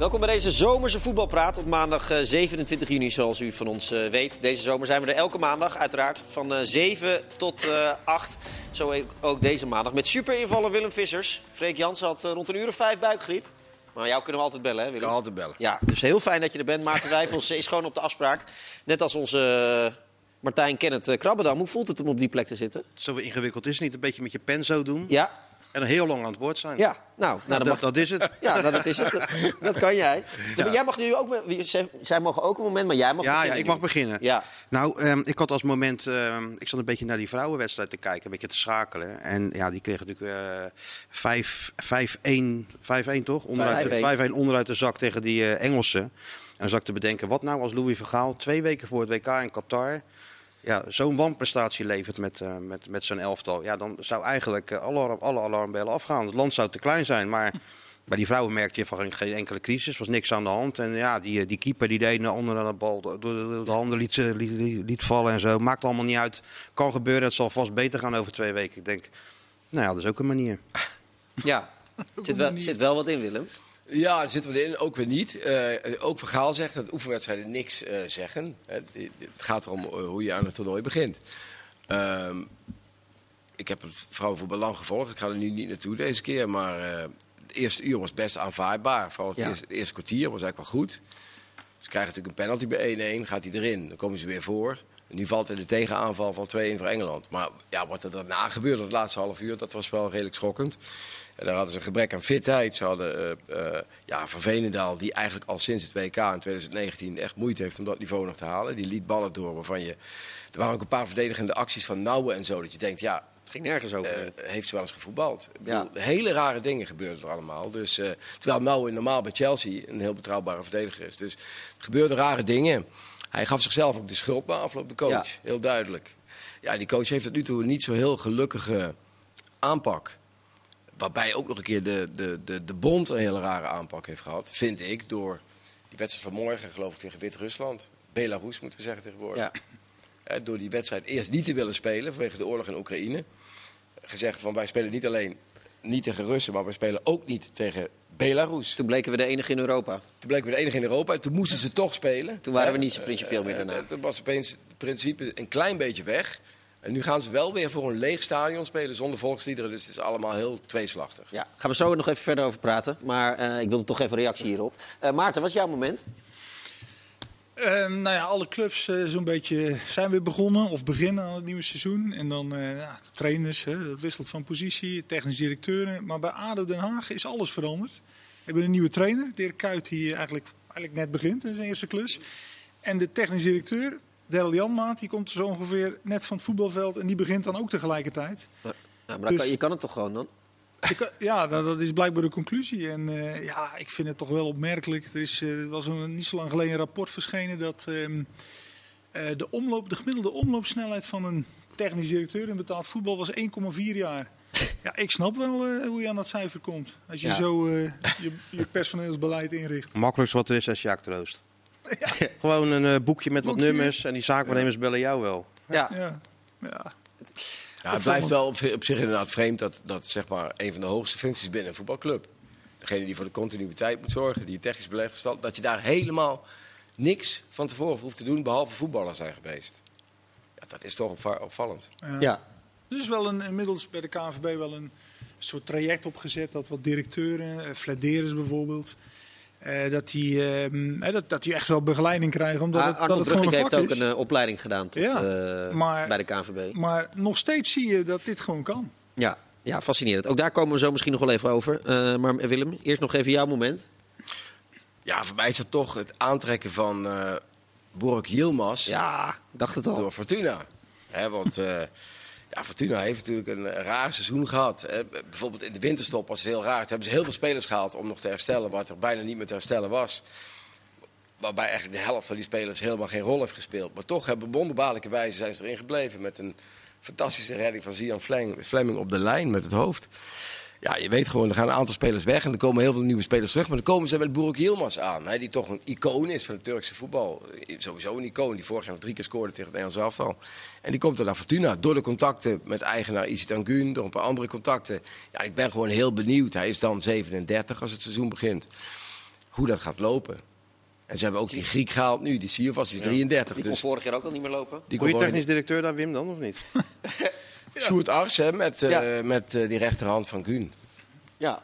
Welkom bij deze zomerse voetbalpraat op maandag eh, 27 juni, zoals u van ons eh, weet. Deze zomer zijn we er elke maandag, uiteraard, van eh, 7 tot eh 8. Zo ook- deze maandag met super invaller Willem Vissers. Freek Jansen had eh, rond een uur of vijf buikgriep. Maar jou kunnen we altijd bellen, hè Willem? kan altijd bellen. Ja, dus heel fijn dat je er bent. Maarten Wijfels is gewoon op de afspraak. Net als onze eh, Martijn Kenneth Krabbedam. Hoe voelt het om op die plek te zitten? Zo ingewikkeld is het niet. Een beetje met je pen zo doen. Ja, En heel lang aan het woord zijn. ja. Nou, nou dat, is het. Ja, nou, dat is het. Dat, dat kan jij. Maar Jij mag nu ook... zij- Zij mogen ook een moment, maar jij mag Ja, ja, ik nu. mag beginnen. Ja, Nou, ehm, ik had als moment, ehm, ik zat een beetje naar die vrouwenwedstrijd te kijken, een beetje te schakelen. En ja, die kregen natuurlijk eh 5 5-1, 5-1 toch? Onderuit, 5-1. 5-1 onderuit de zak tegen die eh, Engelsen. En dan zat ik te bedenken, wat nou als Louis Vergaal twee weken voor het WK in Qatar ja, zo'n wanprestatie levert met, eh, met, met zijn elftal. Ja, dan zou eigenlijk eh, alle, alle alarmbellen afgaan. Het land zou te klein zijn, maar... Bij die vrouwen merkte je van geen- enkele crisis, was niks aan de hand. En ja, die, eh, die keeper die de ene andere de bal door de, de handen liet, liet- liet vallen en zo. Maakt allemaal niet uit. Kan gebeuren, het zal vast beter gaan over twee weken. Ik denk, nou ja, dat is ook een manier. ja. Zit wel, zit wel wat in, Willem. Ja, daar zitten we in. Ook weer niet. Eh, ook Vergaal zegt dat oefenwedstrijden niks eh, zeggen. Het gaat erom eh, hoe je aan het toernooi begint. Ehm, ik heb het vrouwenvoetbal lang gevolgd. Ik ga er nu niet naartoe deze keer. Maar het eerste uur was best aanvaardbaar. Vooral het, Ja. eerste, het eerste kwartier was eigenlijk wel goed. Ze krijgen natuurlijk een penalty bij 1-1. Gaat hij erin, dan komen ze weer voor. En nu valt er de tegenaanval van 2-1 voor Engeland. Maar ja, wat er daarna gebeurde, het laatste half uur, dat was wel redelijk schokkend. En daar hadden ze een gebrek aan fitheid. Ze hadden eh, eh, ja, Van Veenendaal, die eigenlijk al sinds het WK in 2019 echt moeite heeft om dat niveau nog te halen. Die liet ballen door waarvan je... Er waren ook een paar verdedigende acties van Nouwen en zo. Dat je denkt, ja, Het ging nergens over. eh, heeft ze wel eens gevoetbald. Ik Ja. bedoel, hele rare dingen gebeuren er allemaal. Dus, eh, terwijl Nouwen normaal bij Chelsea een heel betrouwbare verdediger is. Dus er gebeurden rare dingen. Hij gaf zichzelf ook de schuld na afloop de coach. Ja. Heel duidelijk. Ja, die coach heeft tot nu toe niet zo heel gelukkige aanpak. Waarbij ook nog een keer de, de, de, de bond een hele rare aanpak heeft gehad. Vind ik, door die wedstrijd van morgen, geloof ik, tegen Wit-Rusland. Belarus moeten we zeggen tegenwoordig. ja. Eh, door die wedstrijd eerst niet te willen spelen vanwege de oorlog in Oekraïne. Gezegd van wij spelen niet alleen niet tegen Russen, maar we spelen ook niet tegen Belarus. Toen bleken we de enige in Europa. Toen bleken we de enige in Europa en toen moesten ze toch spelen. Toen waren we niet zo principieel meer eh, daarna. eh, Toen was opeens het principe een klein beetje weg. En nu gaan ze wel weer voor een leeg stadion spelen zonder volksliederen. Dus het is allemaal heel tweeslachtig. Ja, gaan we zo nog even verder over praten. Maar eh, ik wilde toch even reactie hierop. Eh, Maarten, wat is jouw moment? Eh, nou ja, alle clubs eh, zo'n beetje zijn weer begonnen of beginnen aan het nieuwe seizoen. En dan eh, ja, de trainers, hè, dat wisselt van positie, technisch directeuren. Maar bij ADO Den Haag is alles veranderd. We hebben een nieuwe trainer, Dirk Kuyt, die eigenlijk, eigenlijk net begint in zijn eerste klus. En de technisch directeur, Daryl Janmaat, die komt zo ongeveer net van het voetbalveld. En die begint dan ook tegelijkertijd. Ja, maar dan Dus- kan, je kan het toch gewoon dan? Ik- ja, dat, dat is blijkbaar de conclusie. En eh, ja, ik vind het toch wel opmerkelijk. Er is, eh, was een, niet zo lang geleden een rapport verschenen dat ehm, eh, de, omloop, de gemiddelde omloopsnelheid van een technisch directeur in betaald voetbal was 1,4 jaar. Ja, ik snap wel eh, hoe je aan dat cijfer komt. Als je Ja. zo eh, je, je personeelsbeleid inricht. Makkelijkst wat er is, is Sjaak Troost. Gewoon een eh, boekje met wat nummers en die zaakwaarnemers bellen jou wel. Ja. Ja, ja. Ja, het blijft wel op, op zich inderdaad vreemd dat, dat zeg maar een van de hoogste functies binnen een voetbalclub. Degene die voor de continuïteit moet zorgen, die het technisch beleid verstand, dat je daar helemaal niks van tevoren hoeft te doen behalve voetballer zijn geweest. Ja, dat is toch opva- opvallend. Ja. Er is wel een, inmiddels bij de KNVB wel een soort traject opgezet dat wat directeuren, eh, Flederis bijvoorbeeld, eh, dat, die, ehm, eh, dat, dat die echt wel begeleiding krijgen. Omdat Ah, het, dat Arnold het gewoon een Brugging vak heeft ook een eh, opleiding gedaan tot, Ja, eh, maar- bij de KNVB. Maar nog steeds zie je dat dit gewoon kan. Ja. ja, fascinerend. Ook daar komen we zo misschien nog wel even over. Eh, maar Willem, eerst nog even jouw moment. Ja, voor mij is dat toch het aantrekken van eh Bork Yilmaz Ja, dacht het al. door Fortuna. Hè, want eh, ja, Fortuna heeft natuurlijk een raar seizoen gehad. Bijvoorbeeld in de winterstop was het heel raar. Toen hebben ze heel veel spelers gehaald om nog te herstellen, wat er bijna niet meer te herstellen was. Waarbij eigenlijk de helft van die spelers helemaal geen rol heeft gespeeld. Maar toch hebben wonderbaarlijke wijze zijn ze erin gebleven. Met een fantastische redding van Flem- Fleming op de lijn met het hoofd. Ja, je weet gewoon, er gaan een aantal spelers weg en er komen heel veel nieuwe spelers terug. Maar dan komen ze met Burak Yilmaz aan, hè, die toch een icoon is van het Turkse voetbal. Sowieso een icoon, die vorig jaar nog drie keer scoorde tegen het Nederlands elftal. En die komt er naar Fortuna door de contacten met eigenaar Isit Angun, door een paar andere contacten. Ja, ik ben gewoon heel benieuwd. Hij is dan 37 als het seizoen begint. hoe dat gaat lopen. En ze hebben ook die Griek gehaald nu, die Sievas, die is 33. Die kon Dus vorig jaar ook al niet meer lopen. die Goeie kon technisch directeur daar, Wim, dan of niet? Sjoerd Ars, hè, met, eh, Ja. met eh, die rechterhand van Guun. Ja,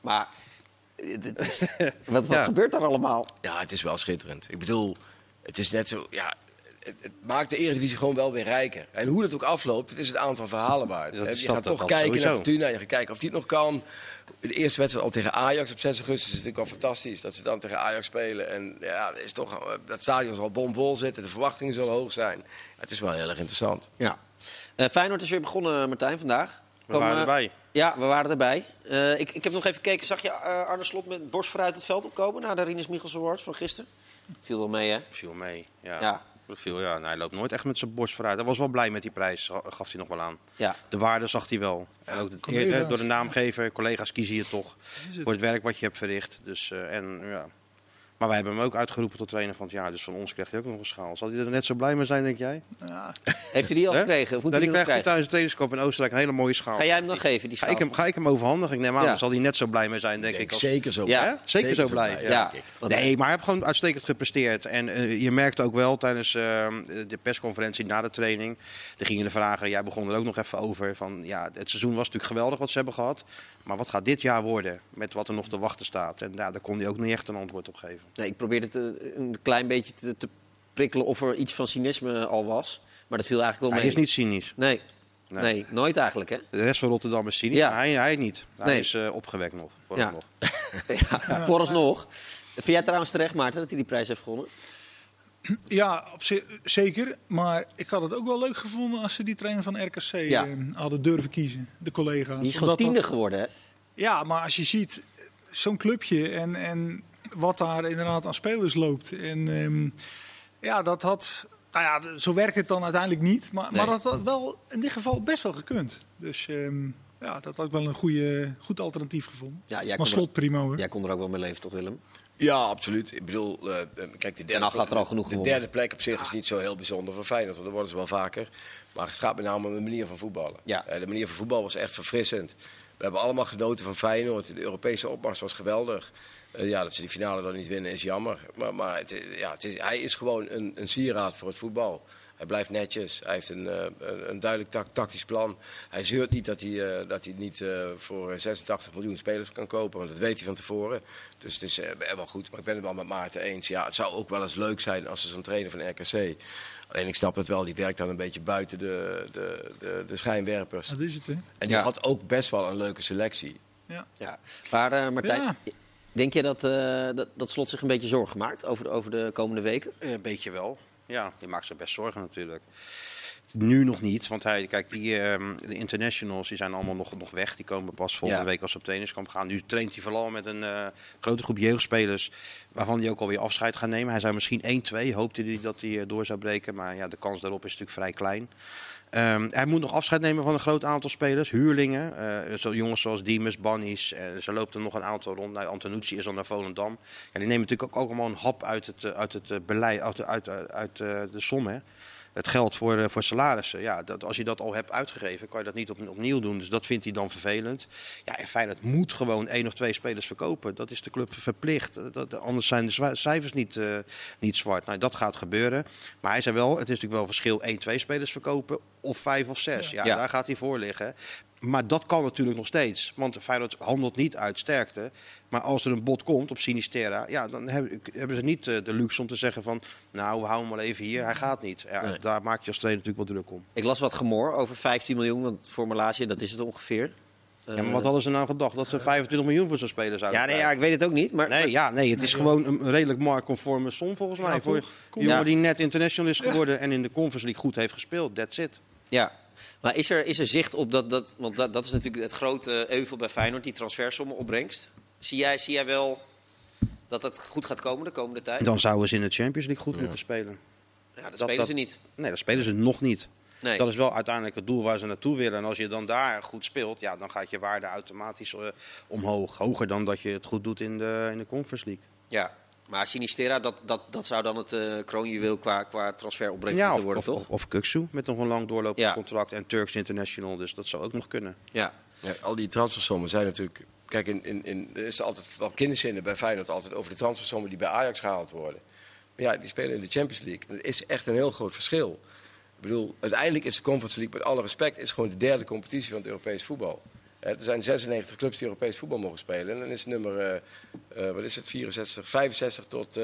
maar eh, is- wat, wat Ja. gebeurt daar allemaal? Ja, het is wel schitterend. Ik bedoel, het is net zo. Ja, het, het maakt de Eredivisie gewoon wel weer rijker. En hoe het ook afloopt, het is het aantal verhalen waard. Dat je dat- gaat dat toch dan kijken naar. Fortuna. Je gaat kijken of die het nog kan. De eerste wedstrijd al tegen Ajax op 6 augustus is natuurlijk wel fantastisch. Dat ze dan tegen Ajax spelen. En ja, is toch, dat stadion zal bomvol zitten. De verwachtingen zullen hoog zijn. Het is wel heel erg interessant. Ja. Eh, Feyenoord is weer begonnen, Martijn, vandaag. We waren eh, erbij. Ja, we waren erbij. Eh, ik, ik heb nog even gekeken. Zag je eh, Arne Slot met borst vooruit het veld opkomen... na de Rinus Michels Awards van gisteren? Viel wel mee, hè? Viel mee. Ja. Ja. Viel, ja. Nee, hij loopt nooit echt met zijn borst vooruit. Hij was wel blij met die prijs, gaf hij nog wel aan. Ja. De waarde zag hij wel. En ook de- door de naamgever, collega's kiezen je toch voor het werk wat je hebt verricht. Dus, eh, en, ja. Maar wij hebben hem ook uitgeroepen tot trainer van het jaar. Dus van ons kreeg hij ook nog een schaal. Zal hij er net zo blij mee zijn, denk jij? Ja, Heeft hij die al gekregen? Of moet Nou, hij die die nog krijgt hij tijdens de trainingskamp in Oostenrijk een hele mooie schaal. Ga jij hem dan geven, die Ga schaal? ik, hem, ga ik hem overhandigen? Ik neem aan, Ja. dan zal hij net zo blij mee zijn, denk Ik ik. denk als- zeker zo. Ja. Hè? Zeker, zo blij. Ja. Nee, maar hij heeft gewoon uitstekend gepresteerd. En eh, je merkte ook wel tijdens eh, de persconferentie na de training. Er gingen de vragen, jij begon er ook nog even over. Van, ja, het seizoen was natuurlijk geweldig wat ze hebben gehad. Maar wat gaat dit jaar worden met wat er nog te wachten staat? En ja, daar kon hij ook niet echt een antwoord op geven. Nee, ik probeerde het een klein beetje te, te prikkelen of er iets van cynisme al was. Maar dat viel eigenlijk wel Hij mee. is niet cynisch. Nee. Nee. Nee. nooit eigenlijk, hè? De rest van Rotterdam is cynisch, Ja. hij, hij niet. Hij Nee. is eh, opgewekt nog. Ja. vooralsnog. ja, vooralsnog. Vind jij trouwens terecht, Maarten, dat hij die prijs heeft gewonnen? Ja op zeker. Maar ik had het ook wel leuk gevonden als ze die trainer van RKC Ja. eh, hadden durven kiezen. De collega's. Die is gewoon dat- tiende geworden, hè? Ja, maar als je ziet zo'n clubje en, en wat daar inderdaad aan spelers loopt. En ehm, ja, dat had. Nou ja, zo werkt het dan uiteindelijk niet. Maar, Nee. maar dat had wel in dit geval best wel gekund. Dus ehm, ja, dat had ik wel een goede, goed alternatief gevonden. Ja, maar slot er, prima hoor. jij kon er ook wel mee leven, toch, Willem? Ja, absoluut. Ik bedoel, eh, kijk, de derde, had er al genoeg de derde plek op zich is niet zo heel bijzonder voor Feyenoord. want Dat worden ze wel vaker. Maar het gaat met name om de manier van voetballen. Ja. Eh, de manier van voetbal was echt verfrissend. We hebben allemaal genoten van Feyenoord. De Europese opmars was geweldig. Ja, dat ze die finale dan niet winnen is jammer. Maar, maar het, ja, het is, hij is gewoon een, een sieraad voor het voetbal. Hij blijft netjes. Hij heeft een, eh, een, een duidelijk tac- tactisch plan. Hij zeurt niet dat hij, eh, dat hij niet eh, voor 86 miljoen spelers kan kopen. Want dat weet hij van tevoren. Dus het is eh, wel goed. Maar ik ben het wel met Maarten eens. Ja, het zou ook wel eens leuk zijn als ze zo'n trainer van RKC. Alleen ik snap het wel. Die werkt dan een beetje buiten de, de, de, de schijnwerpers. Dat is het, hè? En die Ja. had ook best wel een leuke selectie. Ja. Ja. Maar eh, Martijn, Ja. denk je dat, eh, dat, dat Slot zich een beetje zorgen maakt over de, over de komende weken? Eh, Een beetje wel. Ja, die maakt zich best zorgen natuurlijk. Nu nog niet, want hij, kijk, die, ehm, de internationals die zijn allemaal nog, nog weg. Die komen pas volgende Ja. week als ze op trainingskamp gaan. Nu traint hij vooral met een eh, grote groep jeugdspelers, waarvan hij ook alweer afscheid gaat nemen. Hij zou misschien 1-2, hoopte hij dat hij eh, door zou breken. Maar ja, de kans daarop is natuurlijk vrij klein. Ehm, hij moet nog afscheid nemen van een groot aantal spelers, huurlingen. eh, jongens zoals Diemes, Bannies. eh ze loopt er nog een aantal rond. Nou, Antonucci is al naar Volendam. Die nemen natuurlijk ook, allemaal een hap uit het, eh, uit het beleid, uit, uit, de som. Hè. Het geld voor, eh, voor salarissen. Ja, dat, als je dat al hebt uitgegeven, kan je dat niet op, opnieuw doen. Dus dat vindt hij dan vervelend. Ja, en Feyenoord moet gewoon één of twee spelers verkopen. Dat is de club verplicht. Dat, dat- anders zijn de cijfers niet, eh, niet zwart. Nou, dat gaat gebeuren. Maar hij zei wel, het is natuurlijk wel verschil één, twee spelers verkopen of vijf of zes. Ja, Ja. daar gaat hij voor liggen. Maar dat kan natuurlijk nog steeds. Want Feyenoord handelt niet uit sterkte. Maar als er een bod komt op Sinisterra, ja, dan hebben, hebben ze niet eh, de luxe om te zeggen van... nou, we houden hem wel even hier, hij gaat niet. Ja, Nee. Daar maak je als trainer natuurlijk wel druk om. Ik las wat gemor over 15 miljoen, want voor Malaysia, dat is het ongeveer. Ja, maar wat hadden ze nou gedacht? Dat ze 25 miljoen voor zo'n speler zouden Ja, nee, ja, ik weet het ook niet. Maar, Nee, ja, nee, het is gewoon een redelijk marktconforme som volgens mij. Ja, voor een jongen Ja. die net international is geworden en in de Conference League goed heeft gespeeld. That's it. Ja, maar is er, is er zicht op dat, dat want dat, dat is natuurlijk het grote euvel bij Feyenoord, die transfersommen opbrengst. Zie jij, zie jij wel dat het goed gaat komen de komende tijd? Dan zouden ze in de Champions League goed moeten spelen. ja, dat, dat- spelen dat- ze niet. Nee, dat spelen ze nog niet. Nee. Dat is wel uiteindelijk het doel waar ze naartoe willen. En als je dan daar goed speelt, ja, dan gaat je waarde automatisch eh, omhoog. Hoger dan dat je het goed doet in de, in de Conference League. Ja, maar Sinistera, dat, dat, dat zou dan het eh kroonjuweel qua, qua Ja, moeten of, worden, of, toch? of, of Kuksu met nog een lang doorlopend Ja. contract. En Turks International, dus dat zou ook nog kunnen. Ja. Ja, al die transfersommen zijn natuurlijk kijk, in, in, in, er is altijd wel kinderzinnen bij Feyenoord altijd over de transfersommen die bij Ajax gehaald worden. Maar ja, die spelen in de Champions League. Dat is echt een heel groot verschil. Ik bedoel, uiteindelijk is de Conference League, met alle respect, is gewoon de derde competitie van het Europees voetbal. Eh, Er zijn 96 clubs die Europees voetbal mogen spelen. En dan is nummer, eh, eh, wat is het, 64, 65 tot,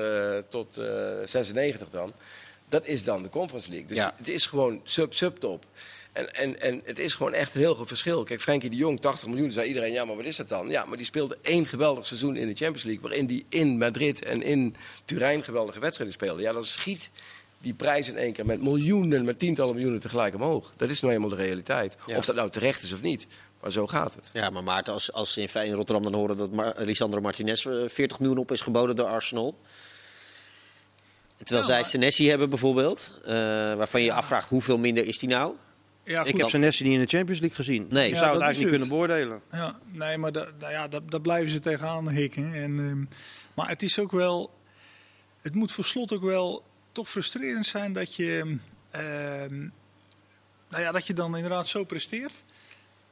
tot eh, 96 dan. Dat is dan de Conference League. Dus Ja. het is gewoon sub-subtop. En, en, en het is gewoon echt een heel groot verschil. Kijk, Frenkie de Jong, 80 miljoen, zei iedereen, ja, maar wat is dat dan? Ja, maar die speelde één geweldig seizoen in de Champions League... waarin die in Madrid en in Turijn geweldige wedstrijden speelde. Ja, dan schiet die prijs in één keer met miljoenen, met tientallen miljoenen tegelijk omhoog. Dat is nou eenmaal de realiteit. Ja. Of dat nou terecht is of niet. Maar zo gaat het. Ja, maar Maarten, als, als ze in Feyenoord Rotterdam dan horen dat Mar Lisandro Martinez eh, 40 miljoen op is geboden door Arsenal. Terwijl Ja, zij maar- Senesi hebben bijvoorbeeld, eh, waarvan je je afvraagt hoeveel minder is die nou? Ja, Ik heb Senesi niet in de Champions League gezien. Nee. Ik Ja, zou het eigenlijk niet het. kunnen beoordelen. Ja, nee, maar da, da- ja, da- daar blijven ze tegenaan hikken. En, ehm, maar het is ook wel. Het moet voor slot ook wel toch frustrerend zijn dat je. ehm, nou ja, dat je dan inderdaad zo presteert.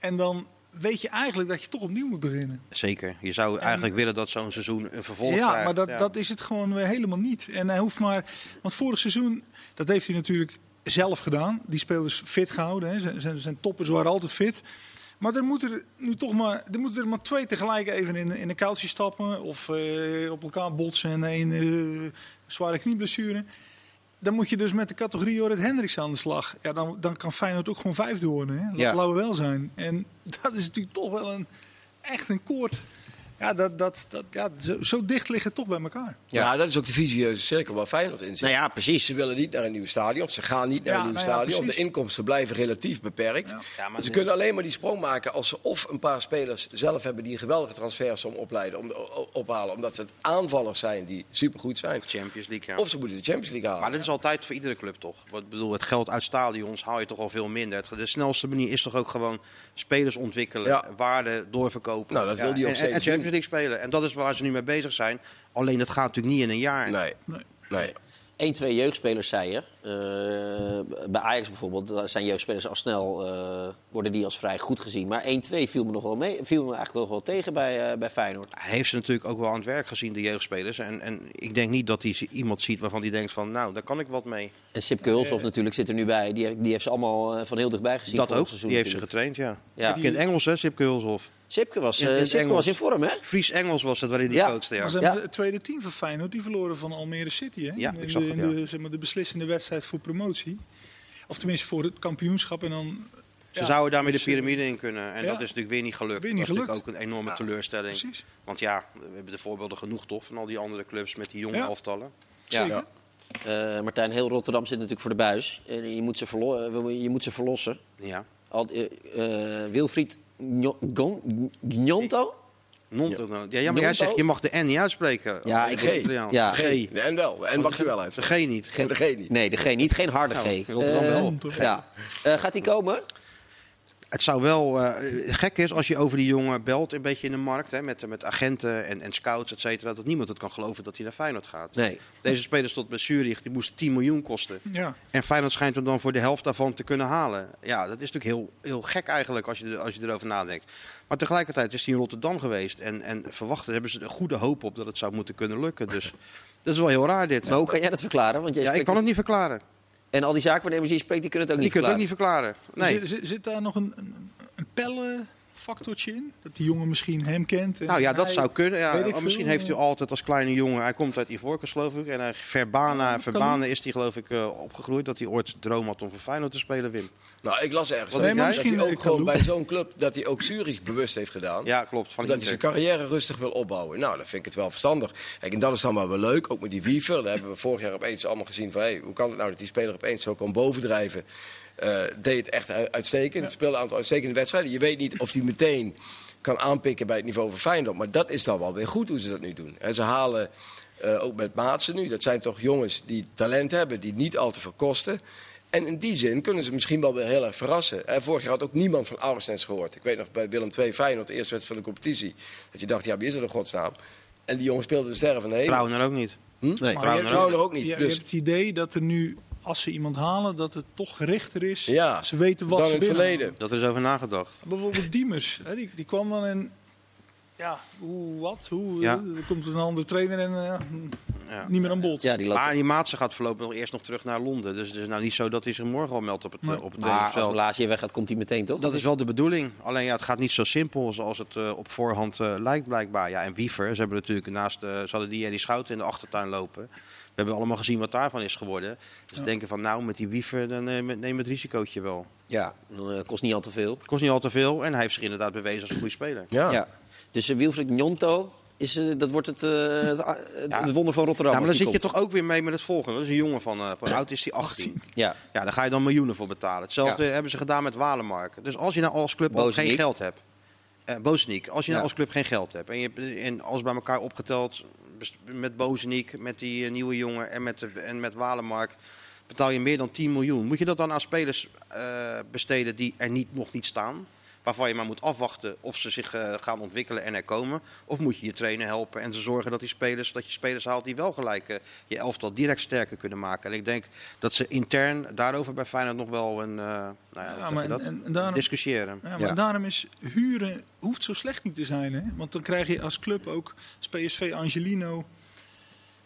En dan weet je eigenlijk dat je toch opnieuw moet beginnen. Zeker. Je zou eigenlijk willen dat zo'n seizoen een vervolg ja, krijgt. maar dat, Ja. dat is het gewoon weer helemaal niet. En hij hoeft maar. Want vorig seizoen, dat heeft hij natuurlijk zelf gedaan. Die spelers fit gehouden. Hè. Zijn, zijn, zijn toppers waren altijd fit. Maar er moeten er nu toch maar, er moeten er maar twee tegelijk even in, in een stappen. Of eh, op elkaar botsen en een eh, zware knieblessure. Dan moet je dus met de categorie Jorrit Hendricks aan de slag. Ja, dan, dan kan Feyenoord ook gewoon vijfde worden. Hè? Ja. Laten we wel zijn. En dat is natuurlijk toch wel een, echt een koord. Ja, dat, dat, dat, ja zo, zo dicht liggen toch bij elkaar. Ja. dat is ook de visieuze cirkel waar Feyenoord in zit. Nou ja, precies. Ze willen niet naar een nieuw stadion, of ze gaan niet naar Ja, een nieuw nou ja, stadion. precies. de inkomsten blijven relatief beperkt. Ja. Ja, maar ze kunnen alleen maar die sprong maken als ze of een paar spelers zelf hebben die een geweldige transfersom opleiden, om, ophalen, omdat ze aanvallers zijn die supergoed zijn. Champions League, ja. Of ze moeten de Champions League halen. Maar dat is altijd voor iedere club toch? Wat ik bedoel, het geld uit stadions haal je toch al veel minder. Het- De snelste manier is toch ook gewoon spelers ontwikkelen, Ja. waarde doorverkopen. Nou, dat wil die ook en, en steeds. League spelen. En dat is waar ze nu mee bezig zijn. Alleen dat gaat natuurlijk niet in een jaar. Nee, Nee. nee. 1, twee jeugdspelers, zei je. Eh, bij Ajax bijvoorbeeld daar zijn jeugdspelers al snel, eh, worden die als vrij goed gezien. Maar 1, 2 viel me nog wel mee, viel me eigenlijk wel, wel tegen bij, eh, bij Feyenoord. Hij heeft ze natuurlijk ook wel aan het werk gezien, de jeugdspelers. En, en ik denk niet dat hij iemand ziet waarvan hij denkt van, nou, daar kan ik wat mee. En Sipke Hulshoff natuurlijk zit er nu bij. Die, die heeft ze allemaal van heel dichtbij gezien. dat ook, seizoen die heeft ze getraind, ja. Ja. In het Engels, hè, Sipke Hulshoff. Sipke was, In- eh, in Sipke was in vorm, hè? Fries Engels was het waarin hij Ja. coachte, ja. Maar ze Ja. hebben het tweede team van Feyenoord, die verloren van Almere City. Hè? Ja, in de, ik zag het, in de, zeg maar, de beslissende wedstrijd voor promotie. Of tenminste voor het kampioenschap. En dan, Ze ja, zouden daarmee de dus, eh, piramide in kunnen. En ja. dat is natuurlijk weer niet gelukt. Weer niet dat is natuurlijk gelukt. ook een enorme Ja, teleurstelling. Precies, Want ja, we hebben de voorbeelden genoeg toch van al die andere clubs met die jonge Ja. elftallen. Ja. zeker. Eh, Martijn, heel Rotterdam zit natuurlijk voor de buis. En je, moet ze verlo- je moet ze verlossen. Ja. Al, Wilfried Gnonto? Non ja. ja, ja, maar jij Nonto? zegt, je mag de N niet uitspreken. Ja, ik- Italiaans. ja. G. De en wel. En mag je wel uit. De G niet. De G niet. Nee, de G niet. Geen harde Nou, G. Rotterdam Eh, wel. Ja. Eh, gaat die komen? Het zou wel eh, gek is als je over die jongen belt, een beetje in de markt, hè, met, met agenten en, en scouts, et cetera, dat niemand het kan geloven dat hij naar Feyenoord gaat. Nee. Deze speler stond bij Zurich, die moest 10 miljoen kosten. Ja. En Feyenoord schijnt hem dan voor de helft daarvan te kunnen halen. Ja, dat is natuurlijk heel, heel gek eigenlijk als je, als je erover nadenkt. Maar tegelijkertijd is hij in Rotterdam geweest. En, en verwachten hebben ze er goede hoop op dat het zou moeten kunnen lukken. Dus dat is wel heel raar dit. Maar hoe kan jij dat verklaren? Want jij Ja, ik kan het niet verklaren. En al die zaakwaarnemers die je spreekt, die kunnen het ook Die niet kunt het ook verklaren. niet verklaren. Nee. Zit, zit- daar nog een, een, een pellenfactortje in? Dat die jongen misschien hem kent? en Nou ja, dat hij- zou kunnen. Ja, of misschien veel. heeft hij altijd als kleine jongen, hij komt uit Ivoorkust geloof ik. En hij Verbana, Verbana is hij geloof ik eh, opgegroeid. Dat hij ooit droom had om voor Feyenoord te spelen, Wim. Nou, ik las ergens dat, dat hij Misschien, ook gewoon bij zo'n club, dat hij ook Zurich bewust heeft gedaan. Ja, klopt. Van dat hij zijn carrière rustig wil opbouwen. Nou, dan vind ik het wel verstandig. Kijk, en dat is dan maar wel leuk. Ook met die Wiever. Daar hebben we vorig jaar opeens allemaal gezien van... Hey, hoe kan het nou dat die speler opeens zo kan bovendrijven? Eh, deed het echt uitstekend. Speelde een aantal uitstekende wedstrijden. Je weet niet of hij meteen kan aanpikken bij het niveau van Feyenoord. Maar dat is dan wel weer goed hoe ze dat nu doen. En ze halen eh, ook met Maatsen nu. Dat zijn toch jongens die talent hebben, die niet al te veel kosten. En in die zin kunnen ze misschien wel weer heel erg verrassen. Eh, vorig jaar had ook niemand van Aurensnens gehoord. Ik weet nog bij Willem II Feyenoord, de eerste wedstrijd van de competitie. Dat je dacht, ja, wie is er in godsnaam? En die jongen speelde de sterren van de hemel. Trouwen er ook niet. Nee. Maar je Trouwen er ook niet. Dus Je hebt het idee dat er nu, als ze iemand halen, dat het toch gerichter is. Ja, ze weten wat dan ze in het verleden. Dat er is over nagedacht. Bijvoorbeeld Diemers, hè, die, die kwam dan en ja, hoe, wat, hoe, Ja. eh, er komt een andere trainer en eh, Ja. niet meer aan bod. Ja, die loopt. Maar die Maatse gaat voorlopig nog eerst nog terug naar Londen. Dus het is nou niet zo dat hij zich morgen al meldt op het, Nee. eh, op het maar als trainingsveld. Malasia weggaat, komt hij meteen, toch? Dat is wel de bedoeling. Alleen ja, het gaat niet zo simpel zoals het eh, op voorhand eh, lijkt blijkbaar. Ja, en Wiever, ze hebben natuurlijk naast, eh ze hadden die en die Schouten in de achtertuin lopen. We hebben allemaal gezien wat daarvan is geworden. Dus Ja. denken van nou, met die Wiever, dan eh, neem het risicootje wel. Ja, dan eh, kost niet al te veel. Het kost niet al te veel en hij heeft zich inderdaad bewezen als een goede speler. Ja. Ja. Dus uh, Wilfried Njonto, is, eh, dat wordt het, eh, het, eh, Ja. het wonder van Rotterdam. Ja, maar dan die zit je toch ook weer mee met het volgende. Dat is een jongen van, eh hoe oud is hij? 18. Ja, Ja, daar ga je dan miljoenen voor betalen. Hetzelfde hebben ze gedaan met Walemark. Dus als je nou als club ook geen geld hebt. eh Bozeniek, als je nou als club geen geld hebt. En, je, hebt- en alles bij elkaar opgeteld met Bozeniek, met die eh, nieuwe jongen en met, de- en met Walemark. Betaal je meer dan 10 miljoen. Moet je dat dan aan spelers eh, besteden die er niet, nog niet staan? Waarvan je maar moet afwachten of ze zich eh, gaan ontwikkelen en er komen. Of moet je je trainer helpen en ze zorgen dat, die spelers, dat je spelers haalt die wel gelijk eh, je elftal direct sterker kunnen maken. En ik denk dat ze intern daarover bij Feyenoord nog wel een, eh, nou ja, maar dat? en- en daarom- discussiëren. Ja, maar Ja. daarom is huren hoeft zo slecht niet te zijn. Hè? Want dan krijg je als club ook als PSV Angelino.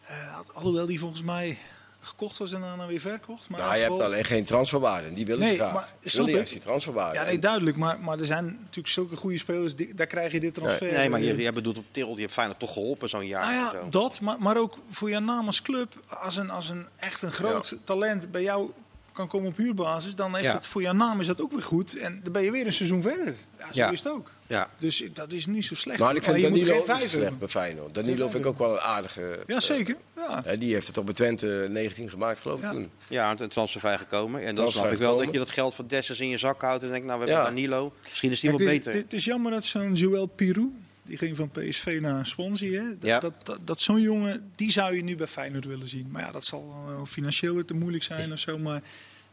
eh, alhoewel die volgens mij gekocht was en daarna weer verkocht. Maar Nou, je hebt alleen geen transferwaarde. en Die willen Nee, ze graag. maar snap ik. juist die transferwaarde. Ja, nee, duidelijk. Maar, maar er zijn natuurlijk zulke goede spelers. Die, daar krijg je dit transfer. Nee, maar je, jij bedoelt op Til, die heeft Feyenoord toch geholpen zo'n jaar. Nou ja, zo. dat, maar, maar ook voor je naam als club. Als een, als een echt een groot talent bij jou kan komen op huurbasis, dan heeft Ja. het voor jouw naam is dat ook weer goed. En dan ben je weer een seizoen verder. Ja, zo Ja. is het ook. ja. Dus dat is niet zo slecht. Maar ik vind Maar moet Danilo ook slecht bij Feyenoord. Danilo vind ik ook wel een aardige... Ja, zeker. Ja. eh, die heeft het toch bij Twente 19 gemaakt, geloof ik Ja. toen. Ja, het transfervrij gekomen. En dan snap ik wel dat je dat geld van Dessers in je zak houdt. En denkt, nou, we hebben Ja. Danilo. Misschien is die wel dit- beter. Het is jammer dat zo'n Joël Pirou, die ging van PSV naar Swansea. Hè? Dat, Ja. dat, dat, dat zo'n jongen, die zou je nu bij Feyenoord willen zien. Maar ja, dat zal eh, financieel weer te moeilijk zijn of zo. Maar,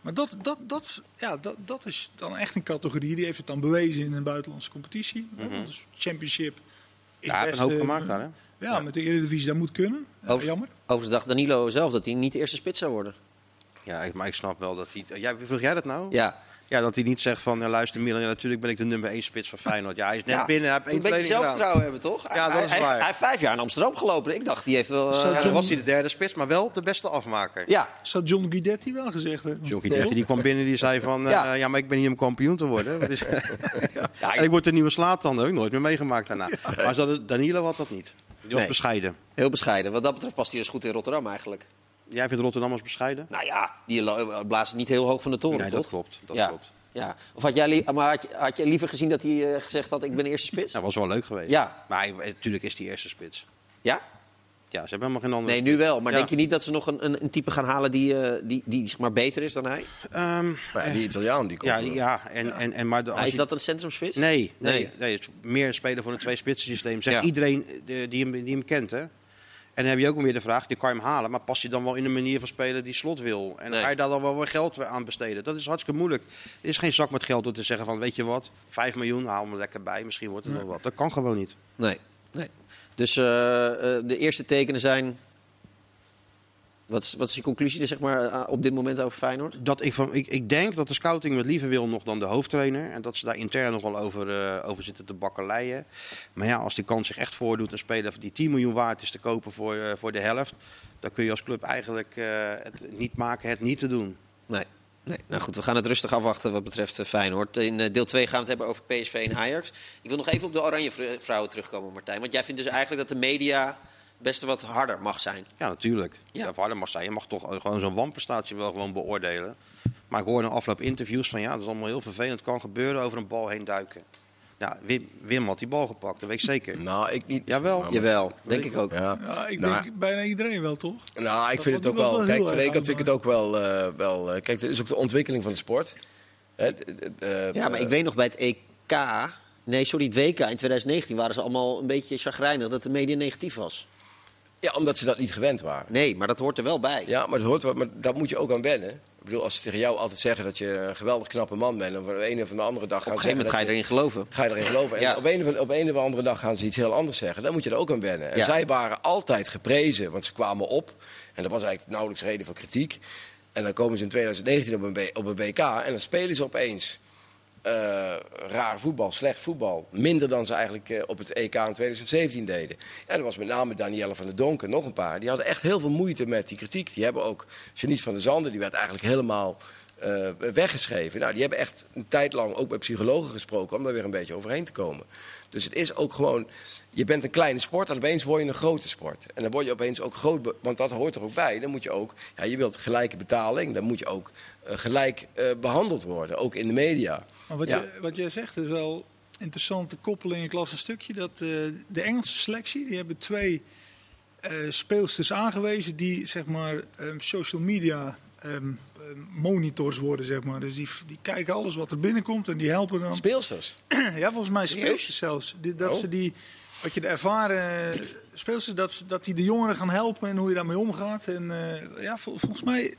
maar dat, dat, dat, ja, dat, dat is dan echt een categorie. Die heeft het dan bewezen in een buitenlandse competitie. Dus Championship Ja, hij heeft een hoop eh, gemaakt daar, hè? Ja, met de Eredivisie, dat moet kunnen. Ja, Over- jammer. Overigens dacht Danilo zelf dat hij niet de eerste spits zou worden. Ja, maar ik snap wel dat hij... Jij, vroeg jij dat nou? Ja, Ja, dat hij niet zegt van, ja, luister Milan, ja, natuurlijk ben ik de nummer 1 spits van Feyenoord. Ja, hij is net Ja, binnen, hij heeft één een beetje gedaan. zelfvertrouwen hebben, toch? Ja, dat hij, is hij- waar. Hij heeft vijf jaar in Amsterdam gelopen. Ik dacht, die heeft wel... eh, Ja, dan John- was hij de derde spits, maar wel de beste afmaker. ja, Zou John Guidetti wel gezegd hebben. Johnny Detti, die kwam binnen die zei van, eh, Ja. ja. maar ik ben hier om kampioen te worden. Is- ja, en ik word de nieuwe Slatan ook nooit meer meegemaakt daarna. Maar zo- Danilo had dat niet. Die was Nee. bescheiden. heel bescheiden. Wat dat betreft past hij dus goed in Rotterdam eigenlijk. Jij vindt Rotterdammers bescheiden? Nou ja, die lo- blazen niet heel hoog van de toren, Nee, toch? dat klopt. Dat ja. klopt. Ja. Of had jij, li- maar had, je, had je liever gezien dat hij eh, gezegd had, ik ben eerste spits? Dat was wel leuk geweest. Ja. Maar hij- natuurlijk is die eerste spits. Ja? Ja, ze hebben helemaal geen andere. Nee, nu wel. Maar Ja. denk je niet dat ze nog een, een, een type gaan halen die, eh, die, die zeg maar beter is dan hij? Ehm, Maar ja, die Italiaan, die komt ja, ja, en, en, en, maar de, Nou, is dat een centrumspits? Nee, nee, Nee. nee. het is meer een speler voor een twee-spitsen systeem. Zegt Ja. iedereen eh, die hem, die hem kent, hè? En dan heb je ook weer de vraag, die kan je hem halen, maar past hij dan wel in de manier van spelen die slot wil? En Nee. ga je daar dan wel weer geld aan besteden? Dat is hartstikke moeilijk. Er is geen zak met geld door te zeggen van, weet je wat, 5 miljoen, haal hem er lekker bij, misschien wordt het wel wat. Dat kan gewoon niet. Nee. nee. Dus eh, eh, de eerste tekenen zijn... Wat is, wat is je conclusie er, zeg maar, eh, op dit moment over Feyenoord? Dat ik, van, ik, ik denk dat de scouting met liever wil nog dan de hoofdtrainer. En dat ze daar intern nog wel over, eh, over zitten te bakkeleien. Maar ja, als die kans zich echt voordoet, een speler die 10 miljoen waard is te kopen voor, eh, voor de helft. Dan kun je als club eigenlijk het niet maken het niet te doen. Nee. nee. Nou goed, we gaan het rustig afwachten wat betreft Feyenoord. In deel 2 gaan we het hebben over PSV en Ajax. Ik wil nog even op de Oranje vr- vrouwen terugkomen, Martijn. Want jij vindt dus eigenlijk dat de media best wat harder mag zijn. Ja, natuurlijk. Ja. Harder mag zijn. Je mag toch gewoon zo'n wanprestatie wel gewoon beoordelen. Maar ik hoorde in afloop interviews van ja, dat is allemaal heel vervelend. Het kan gebeuren over een bal heen duiken. Ja, Wim, Wim had die bal gepakt, dat weet ik zeker. Nou, ik niet. Jawel. Maar- Jawel, denk ik ook. Ja. Ja, ik Nou, denk bijna iedereen wel, toch? Nou, ik Dat vind het ook wel. wel Kijk, vind ik het ook wel. eh, wel eh, kijk, het is ook de ontwikkeling van de sport. Hè, eh, Ja, maar ik eh, weet nog bij het EK... Nee, sorry, het WK in 2019 waren ze allemaal een beetje chagrijnig dat de media negatief was. Ja, omdat ze dat niet gewend waren. Nee, maar dat hoort er wel bij. Ja, maar dat hoort wel. Maar daar moet je ook aan wennen. Ik bedoel, als ze tegen jou altijd zeggen dat je een geweldig knappe man bent. en van de ene of de andere dag Op gaan een gegeven moment ga je erin geloven. dat Ga je erin geloven. En Ja. op, een of, op een of andere dag gaan ze iets heel anders zeggen. Dan moet je er ook aan wennen. En Ja. zij waren altijd geprezen, want ze kwamen op. En dat was eigenlijk nauwelijks reden voor kritiek. En dan komen ze in 2019 op een, op een WK en dan spelen ze opeens. Eh, raar voetbal, slecht voetbal. Minder dan ze eigenlijk eh, op het EK in 2017 deden. En dat was met name Danielle van der Donk en nog een paar. Die hadden echt heel veel moeite met die kritiek. Die hebben ook Janice van der Zanden, die werd eigenlijk helemaal eh, weggeschreven. Nou, die hebben echt een tijd lang ook met psychologen gesproken om daar weer een beetje overheen te komen. Dus het is ook gewoon, je bent een kleine sport en opeens word je een grote sport. En dan word je opeens ook groot, want dat hoort er ook bij. Dan moet je ook, ja, je wilt gelijke betaling, dan moet je ook gelijk eh, behandeld worden, ook in de media. Maar wat, Ja. je, wat jij zegt is wel interessante koppeling. Ik las een stukje dat eh, de Engelse selectie, die hebben twee eh speelsters aangewezen die zeg maar ehm, social media ehm, ehm, monitors worden, zeg maar. Dus die, die kijken alles wat er binnenkomt en die helpen dan. Speelsters. Ja, volgens mij Serieus? speelsters zelfs. Die- dat Oh. ze die, wat je de ervaren speelsters, dat, ze- dat die de jongeren gaan helpen en hoe je daarmee omgaat. En eh, ja, vol- volgens mij,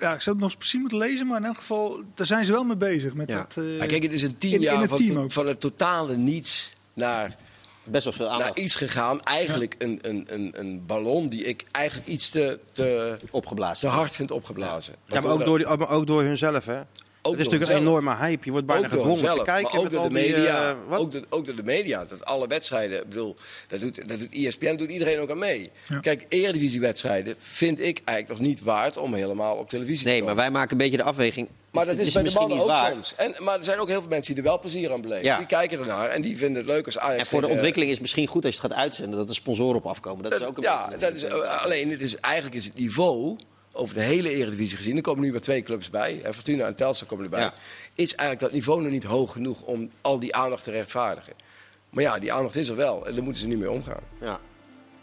ja, ik zou het nog eens precies moeten lezen, maar in elk geval, daar zijn ze wel mee bezig. Met Ja. dat, eh, Maar kijk, het is een tien in- in jaar het van, het totale niets naar, Best wel veel naar iets gegaan. Eigenlijk een, een, een, een ballon die ik eigenlijk iets te, te, opgeblazen. te hard vind opgeblazen. Ja, maar ook door, die, maar ook door hunzelf, hè? Ook het is natuurlijk een enorme hype. Je wordt bijna ook door gedwongen zelf, te kijken. maar ook door de die, media. eh, ook, door, ook door de media. Dat alle wedstrijden, ik bedoel, dat doet, dat doet ESPN, doet iedereen ook aan mee. Ja. Kijk, eredivisiewedstrijden vind ik eigenlijk nog niet waard om helemaal op televisie Nee, te maar komen. wij maken een beetje de afweging. Maar dat Het is, bij de misschien mannen niet ook waar. soms. En, maar er zijn ook heel veel mensen die er wel plezier aan beleven. Ja. Die kijken ernaar en die vinden het leuk als Ajax... En voor de tegen- ontwikkeling is het misschien goed als je het gaat uitzenden dat er sponsoren op afkomen. Dat is ook een ja, beetje- dat is, eh, alleen het is, eigenlijk is het niveau over de hele Eredivisie gezien. Er komen nu weer twee clubs bij. Fortuna en Telstar komen erbij. Ja. Is eigenlijk dat niveau nog niet hoog genoeg om al die aandacht te rechtvaardigen. Maar ja, die aandacht is er wel. En daar moeten ze niet mee omgaan. Ja.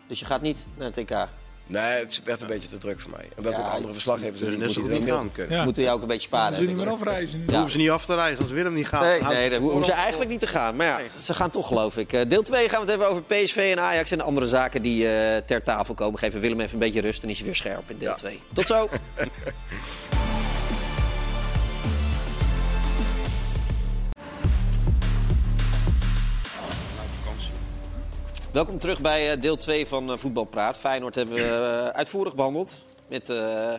Dus je gaat niet naar het TK. Nee, het werd een beetje te druk voor mij. En we hebben ook andere verslaggevers die moeten er niet gaan. kunnen. Ja. Moeten jou ook een beetje sparen. ze niet meer afreizen. Ja. hoeven ze niet af te reizen, als Willem niet gaat. Nee, dat hoeven ze eigenlijk niet te gaan. Maar ja, ze gaan toch geloof ik. Eh, Deel 2 gaan we het hebben over PSV en Ajax en andere zaken die eh, ter tafel komen. Geven Willem even een beetje rust en is hij weer scherp in deel Ja. 2. Tot zo. Welkom terug bij eh, deel 2 van eh, Voetbalpraat. Feyenoord hebben we eh, uitvoerig behandeld met eh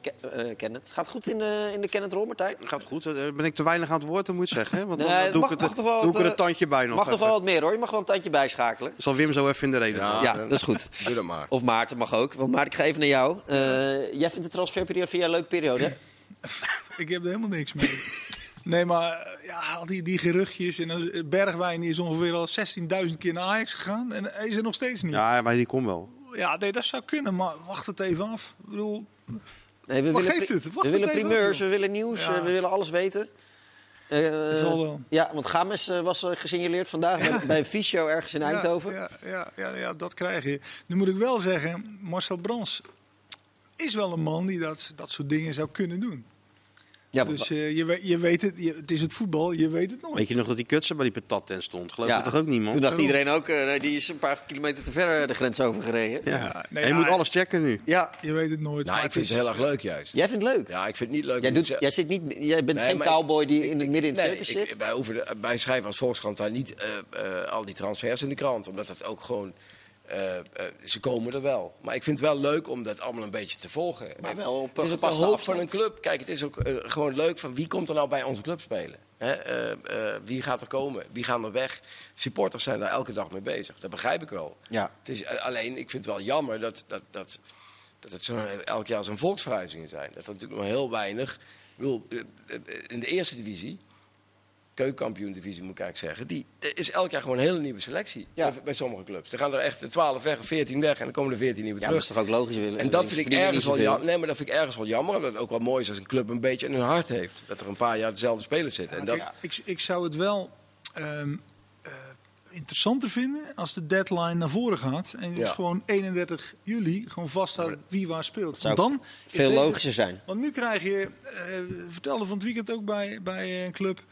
Ke- eh, Kenneth. Gaat het goed in, de in de Kenneth Rol, Martijn? Gaat goed. Ben ik te weinig aan het woord, dan moet je het zeggen. hè? Want dan Nee, doe mag- ik, mag het, toch wel doe ik er een tandje bij nog Mag nog wel wat meer hoor. Je mag wel een tandje bijschakelen. Zal Wim zo even in de reden Ja. Ja, dat is goed. Doe dat maar. Of Maarten mag ook. Want Maarten, ik ga even naar jou. Eh, jij vindt de transferperiode via een leuke periode, hè? Ik heb er helemaal niks mee. Nee, maar eh, ja, al die, die geruchtjes. En dan- eh, Bergwijn is ongeveer al 16.000 keer naar Ajax gegaan. En hij is er nog steeds niet. Ja, Ja, maar die komt wel. nee, dat zou kunnen. Maar wacht het even af. Ik bedoel, Nee, we Wat willen, geeft het? Wacht we willen primeurs, af, we willen nieuws, Ja. eh, we willen alles weten. Eh, Dat zal wel. Ja, want Games eh, was eh, gesignaleerd vandaag bij, bij een fysio ergens in Eindhoven. Ja, ja, ja, ja, ja, dat krijg je. Nu moet ik wel zeggen, Marcel Brands is wel een man die dat, dat soort dingen zou kunnen doen. Ja, Dus eh, je, weet, je weet het, je- het is het voetbal, je weet het nooit. Weet je nog dat die kutsen bij die patattent stond? Geloof ja. je toch ook niemand? Toen dacht iedereen ook, eh, nee, die is een paar kilometer te ver eh, de grens overgereden. Ja. Ja, nee, En je ja, moet alles checken nu. Ja, Je weet het nooit. Nou, ik vind is- het heel erg leuk juist. jij vindt het leuk. Ja, ik vind het niet leuk. Jij, doet, jij, zit niet, jij bent Nee, geen ik- cowboy die ik- in het midden in het nee, ik- zit. wij, hoeven de- wij schrijven als Volkskrant daar niet eh, eh, al die transfers in de krant. Omdat het ook gewoon... eh, eh, ze komen er wel. Maar ik vind het wel leuk om dat allemaal een beetje te volgen. Maar wel op het een is ook gepaste hoop afstand. van een club. Kijk, het is ook eh, gewoon leuk van wie komt er nou bij onze club spelen. Hè? wie gaat er komen? Wie gaan er weg? Supporters zijn daar elke dag mee bezig. Dat begrijp ik wel. Ja. Het is, alleen, ik vind het wel jammer dat, dat, dat, dat het zo, elk jaar zo'n volksverhuizingen zijn. Dat er natuurlijk nog heel weinig... Ik bedoel, in de eerste divisie, keukenkampioen-divisie moet ik eigenlijk zeggen... Die, er is elk jaar gewoon een hele nieuwe selectie Ja. bij, bij sommige clubs. Er gaan er echt 12 weg of 14 weg en dan komen er 14 nieuwe Ja, dat terug. is toch ook logisch. Willem? En dat vind ik ergens wel jammer. Nee, maar dat vind ik ergens wel jammer. Omdat het ook wel mooi is als een club een beetje in hun hart heeft. Dat er een paar jaar dezelfde spelers zitten. En dat, Kijk, ik, ik zou het wel ehm, eh, interessanter vinden als de deadline naar voren gaat. En dus Ja. gewoon 31 juli gewoon vaststaat wie waar speelt. zou Want dan Veel logischer zijn. Want nu krijg je, eh vertelde van het weekend ook bij, bij een club.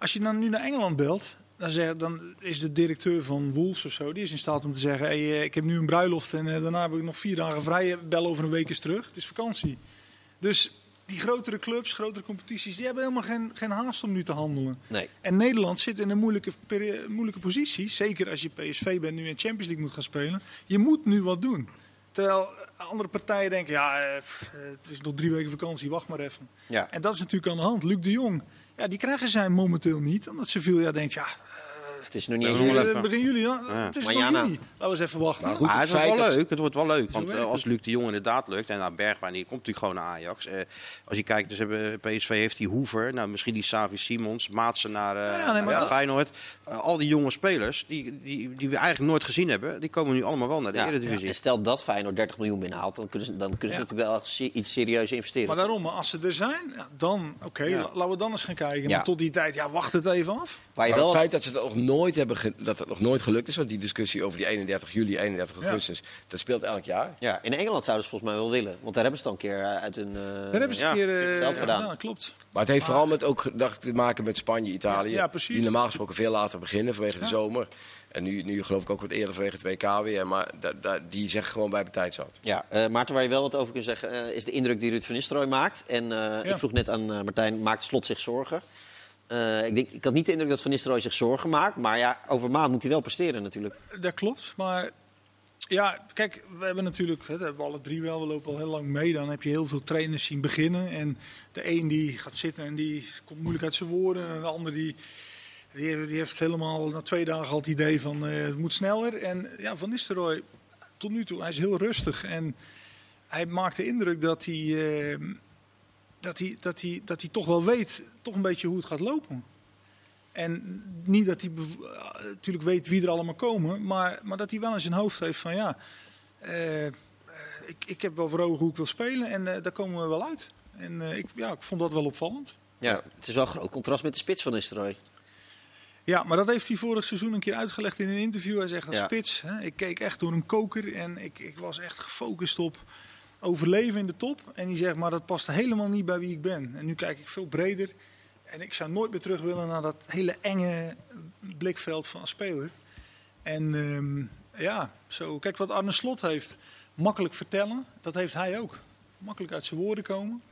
Als je dan nu naar Engeland belt, dan, zeg, dan is de directeur van Wolves of zo, die is in staat om te zeggen: hey, eh, ik heb nu een bruiloft en eh, daarna heb ik nog vier dagen vrij. Bel over een week eens terug. Het is vakantie. Dus die grotere clubs, grotere competities, die hebben helemaal geen, geen haast om nu te handelen. Nee. En Nederland zit in een moeilijke, moeilijke positie. Zeker als je PSV bent nu in Champions League moet gaan spelen. Je moet nu wat doen. Terwijl andere partijen denken, ja, eh, het is nog drie weken vakantie, wacht maar even. Ja. En dat is natuurlijk aan de hand. Luc de Jong, ja, die krijgen zij momenteel niet. Omdat Sevilla denkt, ja, Het is nog niet eens even. begin juli, ja, Ja. het is Maar nog juli. Laten we eens even wachten. Maar goed, Ah, het het wordt wel leuk. Het wordt wel leuk. Want eh, als het. Luc de Jong inderdaad lukt. En nou, Bergwijn die komt natuurlijk gewoon naar Ajax. Eh, als je kijkt, dus hebben, PSV heeft die Hoever. Nou, misschien die Savi Simons. Maatsen naar, eh, Ja, nee, maar naar dat- Feyenoord. Al die jonge spelers die, die, die we eigenlijk nooit gezien hebben. Die komen nu allemaal wel naar de Ja, Eredivisie. En stel dat Feyenoord 30 miljoen binnenhaalt, dan kunnen ze, dan kunnen ze Ja. natuurlijk wel iets serieus investeren. Maar daarom, als ze er zijn, ja, dan oké, laten we dan eens gaan kijken. Ja. Maar tot die tijd, ja, wacht het even af. Waar je Maar wel het feit dat, ze dat, nog nooit hebben ge- dat het nog nooit gelukt is, want die discussie over die 31 juli, 31 Ja. augustus, dat speelt elk jaar. Ja, in Engeland zouden ze volgens mij wel willen. Want daar hebben ze het al een keer eh, uit hun... eh, Daar hebben ze ja, een keer eh, zelf gedaan. Ja, klopt. Maar het heeft vooral met ook te maken met Spanje, Italië. Ja, ja, precies. Die normaal gesproken veel later beginnen vanwege de zomer. En nu, nu geloof ik ook wat eerder vanwege het WK weer. Maar da, da- die zeggen gewoon bij de tijd zat. Ja, eh, Maarten, waar je wel wat over kunt zeggen, is de indruk die Ruud van Nistelrooy maakt. En eh, ik vroeg net aan eh, Martijn, maakt Slot zich zorgen? Eh, ik, denk, ik had niet de indruk dat Van Nistelrooy zich zorgen maakt. Maar ja, over maand moet hij wel presteren natuurlijk. Dat klopt, maar ja, kijk, we hebben natuurlijk, hè, dat hebben we alle drie wel, we lopen al heel lang mee. Dan heb je heel veel trainers zien beginnen. En de een die gaat zitten en die komt moeilijk uit zijn woorden. En de ander die, die, heeft, die heeft helemaal na twee dagen al het idee van eh, het moet sneller. En ja, Van Nistelrooy, tot nu toe, hij is heel rustig. En hij maakt de indruk dat hij, eh, dat hij, dat hij, dat hij toch wel weet, toch een beetje hoe het gaat lopen. En niet dat hij eh, natuurlijk weet wie er allemaal komen, maar, maar dat hij wel in zijn hoofd heeft van ja, eh, eh, ik, ik heb wel voor ogen hoe ik wil spelen en daar komen we wel uit. En ik, ja, ik vond dat wel opvallend. Ja, het is wel een groot contrast met de spits van Nistelrooy. Ja, maar dat heeft hij vorig seizoen een keer uitgelegd in een interview. Hij zegt als Ja. spits, hè, ik keek echt door een koker en ik, ik was echt gefocust op overleven in de top. En die zegt, maar dat past helemaal niet bij wie ik ben. En nu kijk ik veel breder. En ik zou nooit meer terug willen naar dat hele enge blikveld van een speler. En ehm, ja, zo, kijk wat Arne Slot heeft. Makkelijk vertellen, dat heeft hij ook. Makkelijk uit zijn woorden komen.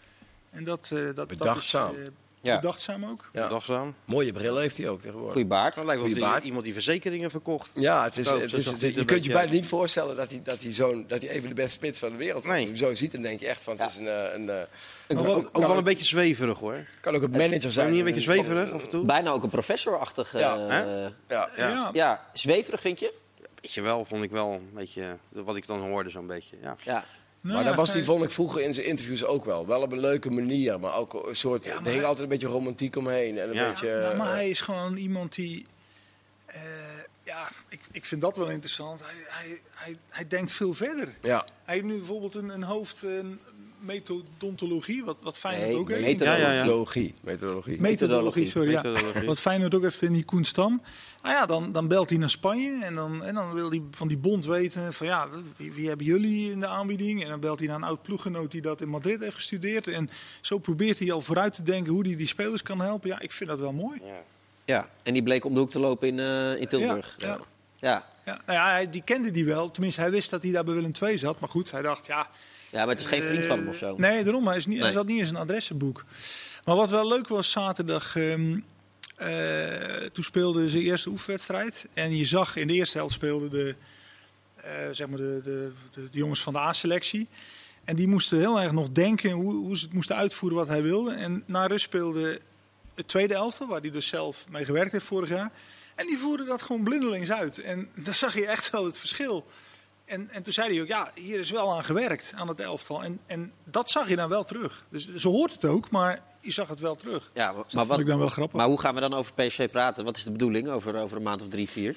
En dat, eh dat, Bedachtzaam. Dat is, eh, Ja. Bedachtzaam ook. Ja. Dagzaam. Mooie bril heeft hij ook tegenwoordig. Goeie baard. Het lijkt wel Goeie baard. iemand die verzekeringen verkocht. Ja, het is, het is, je kunt je beetje bijna niet voorstellen dat hij, dat hij, zo'n, dat hij even de beste spits van de wereld is. Nee. Als je hem zo ziet, dan denk je echt van het is een, eh, een, eh, Ook, wel een beetje zweverig hoor. kan ook een manager Zijn niet een beetje zweverig af en toe? Bijna ook een professorachtig. eh, Ja? Ja. Ja. Ja. ja, zweverig vind je? Weet je wel, vond ik wel een beetje, wat ik dan hoorde zo'n beetje. Ja. Ja. Maar Nou, daar was hij, hij- vond ik vroeger in zijn interviews ook wel. Wel op een leuke manier, maar ook een soort. Ja, maar er hing hij- altijd een beetje romantiek omheen. En een Ja. beetje. Nou, maar eh, hij is gewoon iemand die. eh, ja, ik, ik vind dat wel interessant. Hij, hij, hij, hij denkt veel verder. ja. Hij heeft nu bijvoorbeeld een, een hoofd een methodontologie, wat, wat Feyenoord Nee, ook heeft. meter- Ja, ja, ja. Methodologie. Methodologie. Methodologie, sorry. Ja. Methodologie. Wat Feyenoord ook heeft in die Koen Stam. Nou ja, dan, dan belt hij naar Spanje en dan, en dan wil hij van die bond weten van ja, wie, wie hebben jullie in de aanbieding? En dan belt hij naar een oud ploeggenoot die dat in Madrid heeft gestudeerd. En zo probeert hij al vooruit te denken hoe hij die spelers kan helpen. Ja, ik vind dat wel mooi. Ja. ja. En die bleek om de hoek te lopen in, eh, in Tilburg. Ja, ja. Ja. Ja, nou ja, die kende die wel. Tenminste, hij wist dat hij daar bij Willem II zat. Maar goed, hij dacht, ja... ja, maar het is geen vriend van hem of zo. Nee, daarom. Hij, is niet, hij zat niet in zijn adressenboek. Maar wat wel leuk was, zaterdag... ehm, eh, toen speelde zijn eerste oefenwedstrijd. En je zag, in de eerste helft speelden de, eh, zeg maar de, de, de, de jongens van de A-selectie. En die moesten heel erg nog denken hoe, hoe ze het moesten uitvoeren wat hij wilde. En na rust speelde het tweede elftal, waar hij dus zelf mee gewerkt heeft vorig jaar. En die voerden dat gewoon blindelings uit. En daar zag je echt wel het verschil. En, en toen zei hij ook, ja, hier is wel aan gewerkt, aan het elftal. En, en dat zag je dan wel terug. Dus zo hoort het ook, maar je zag het wel terug. Ja, maar, dat maar, vond ik wat, dan wel grappig. maar hoe gaan we dan over PSV praten? Wat is de bedoeling over, over een maand of drie, vier?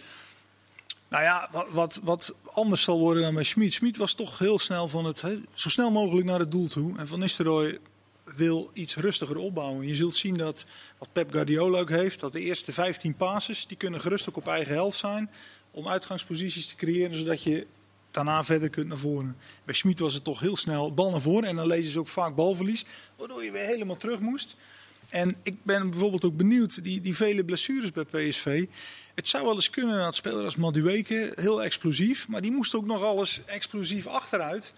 Nou ja, wat, wat, wat anders zal worden dan bij Schmid. Schmid was toch heel snel van het, zo snel mogelijk naar het doel toe. En Van Nistelrooy wil iets rustiger opbouwen. Je zult zien dat, wat Pep Guardiola ook heeft, dat de eerste 15 passes, die kunnen gerust ook op eigen helft zijn. Om uitgangsposities te creëren, zodat je daarna verder kunt naar voren. Bij Schmid was het toch heel snel bal naar voren. En dan lezen ze ook vaak balverlies, waardoor je weer helemaal terug moest. En ik ben bijvoorbeeld ook benieuwd, die, die vele blessures bij PSV. Het zou wel eens kunnen dat speler als Madueke, heel explosief. Maar die moest ook nog alles explosief achteruit.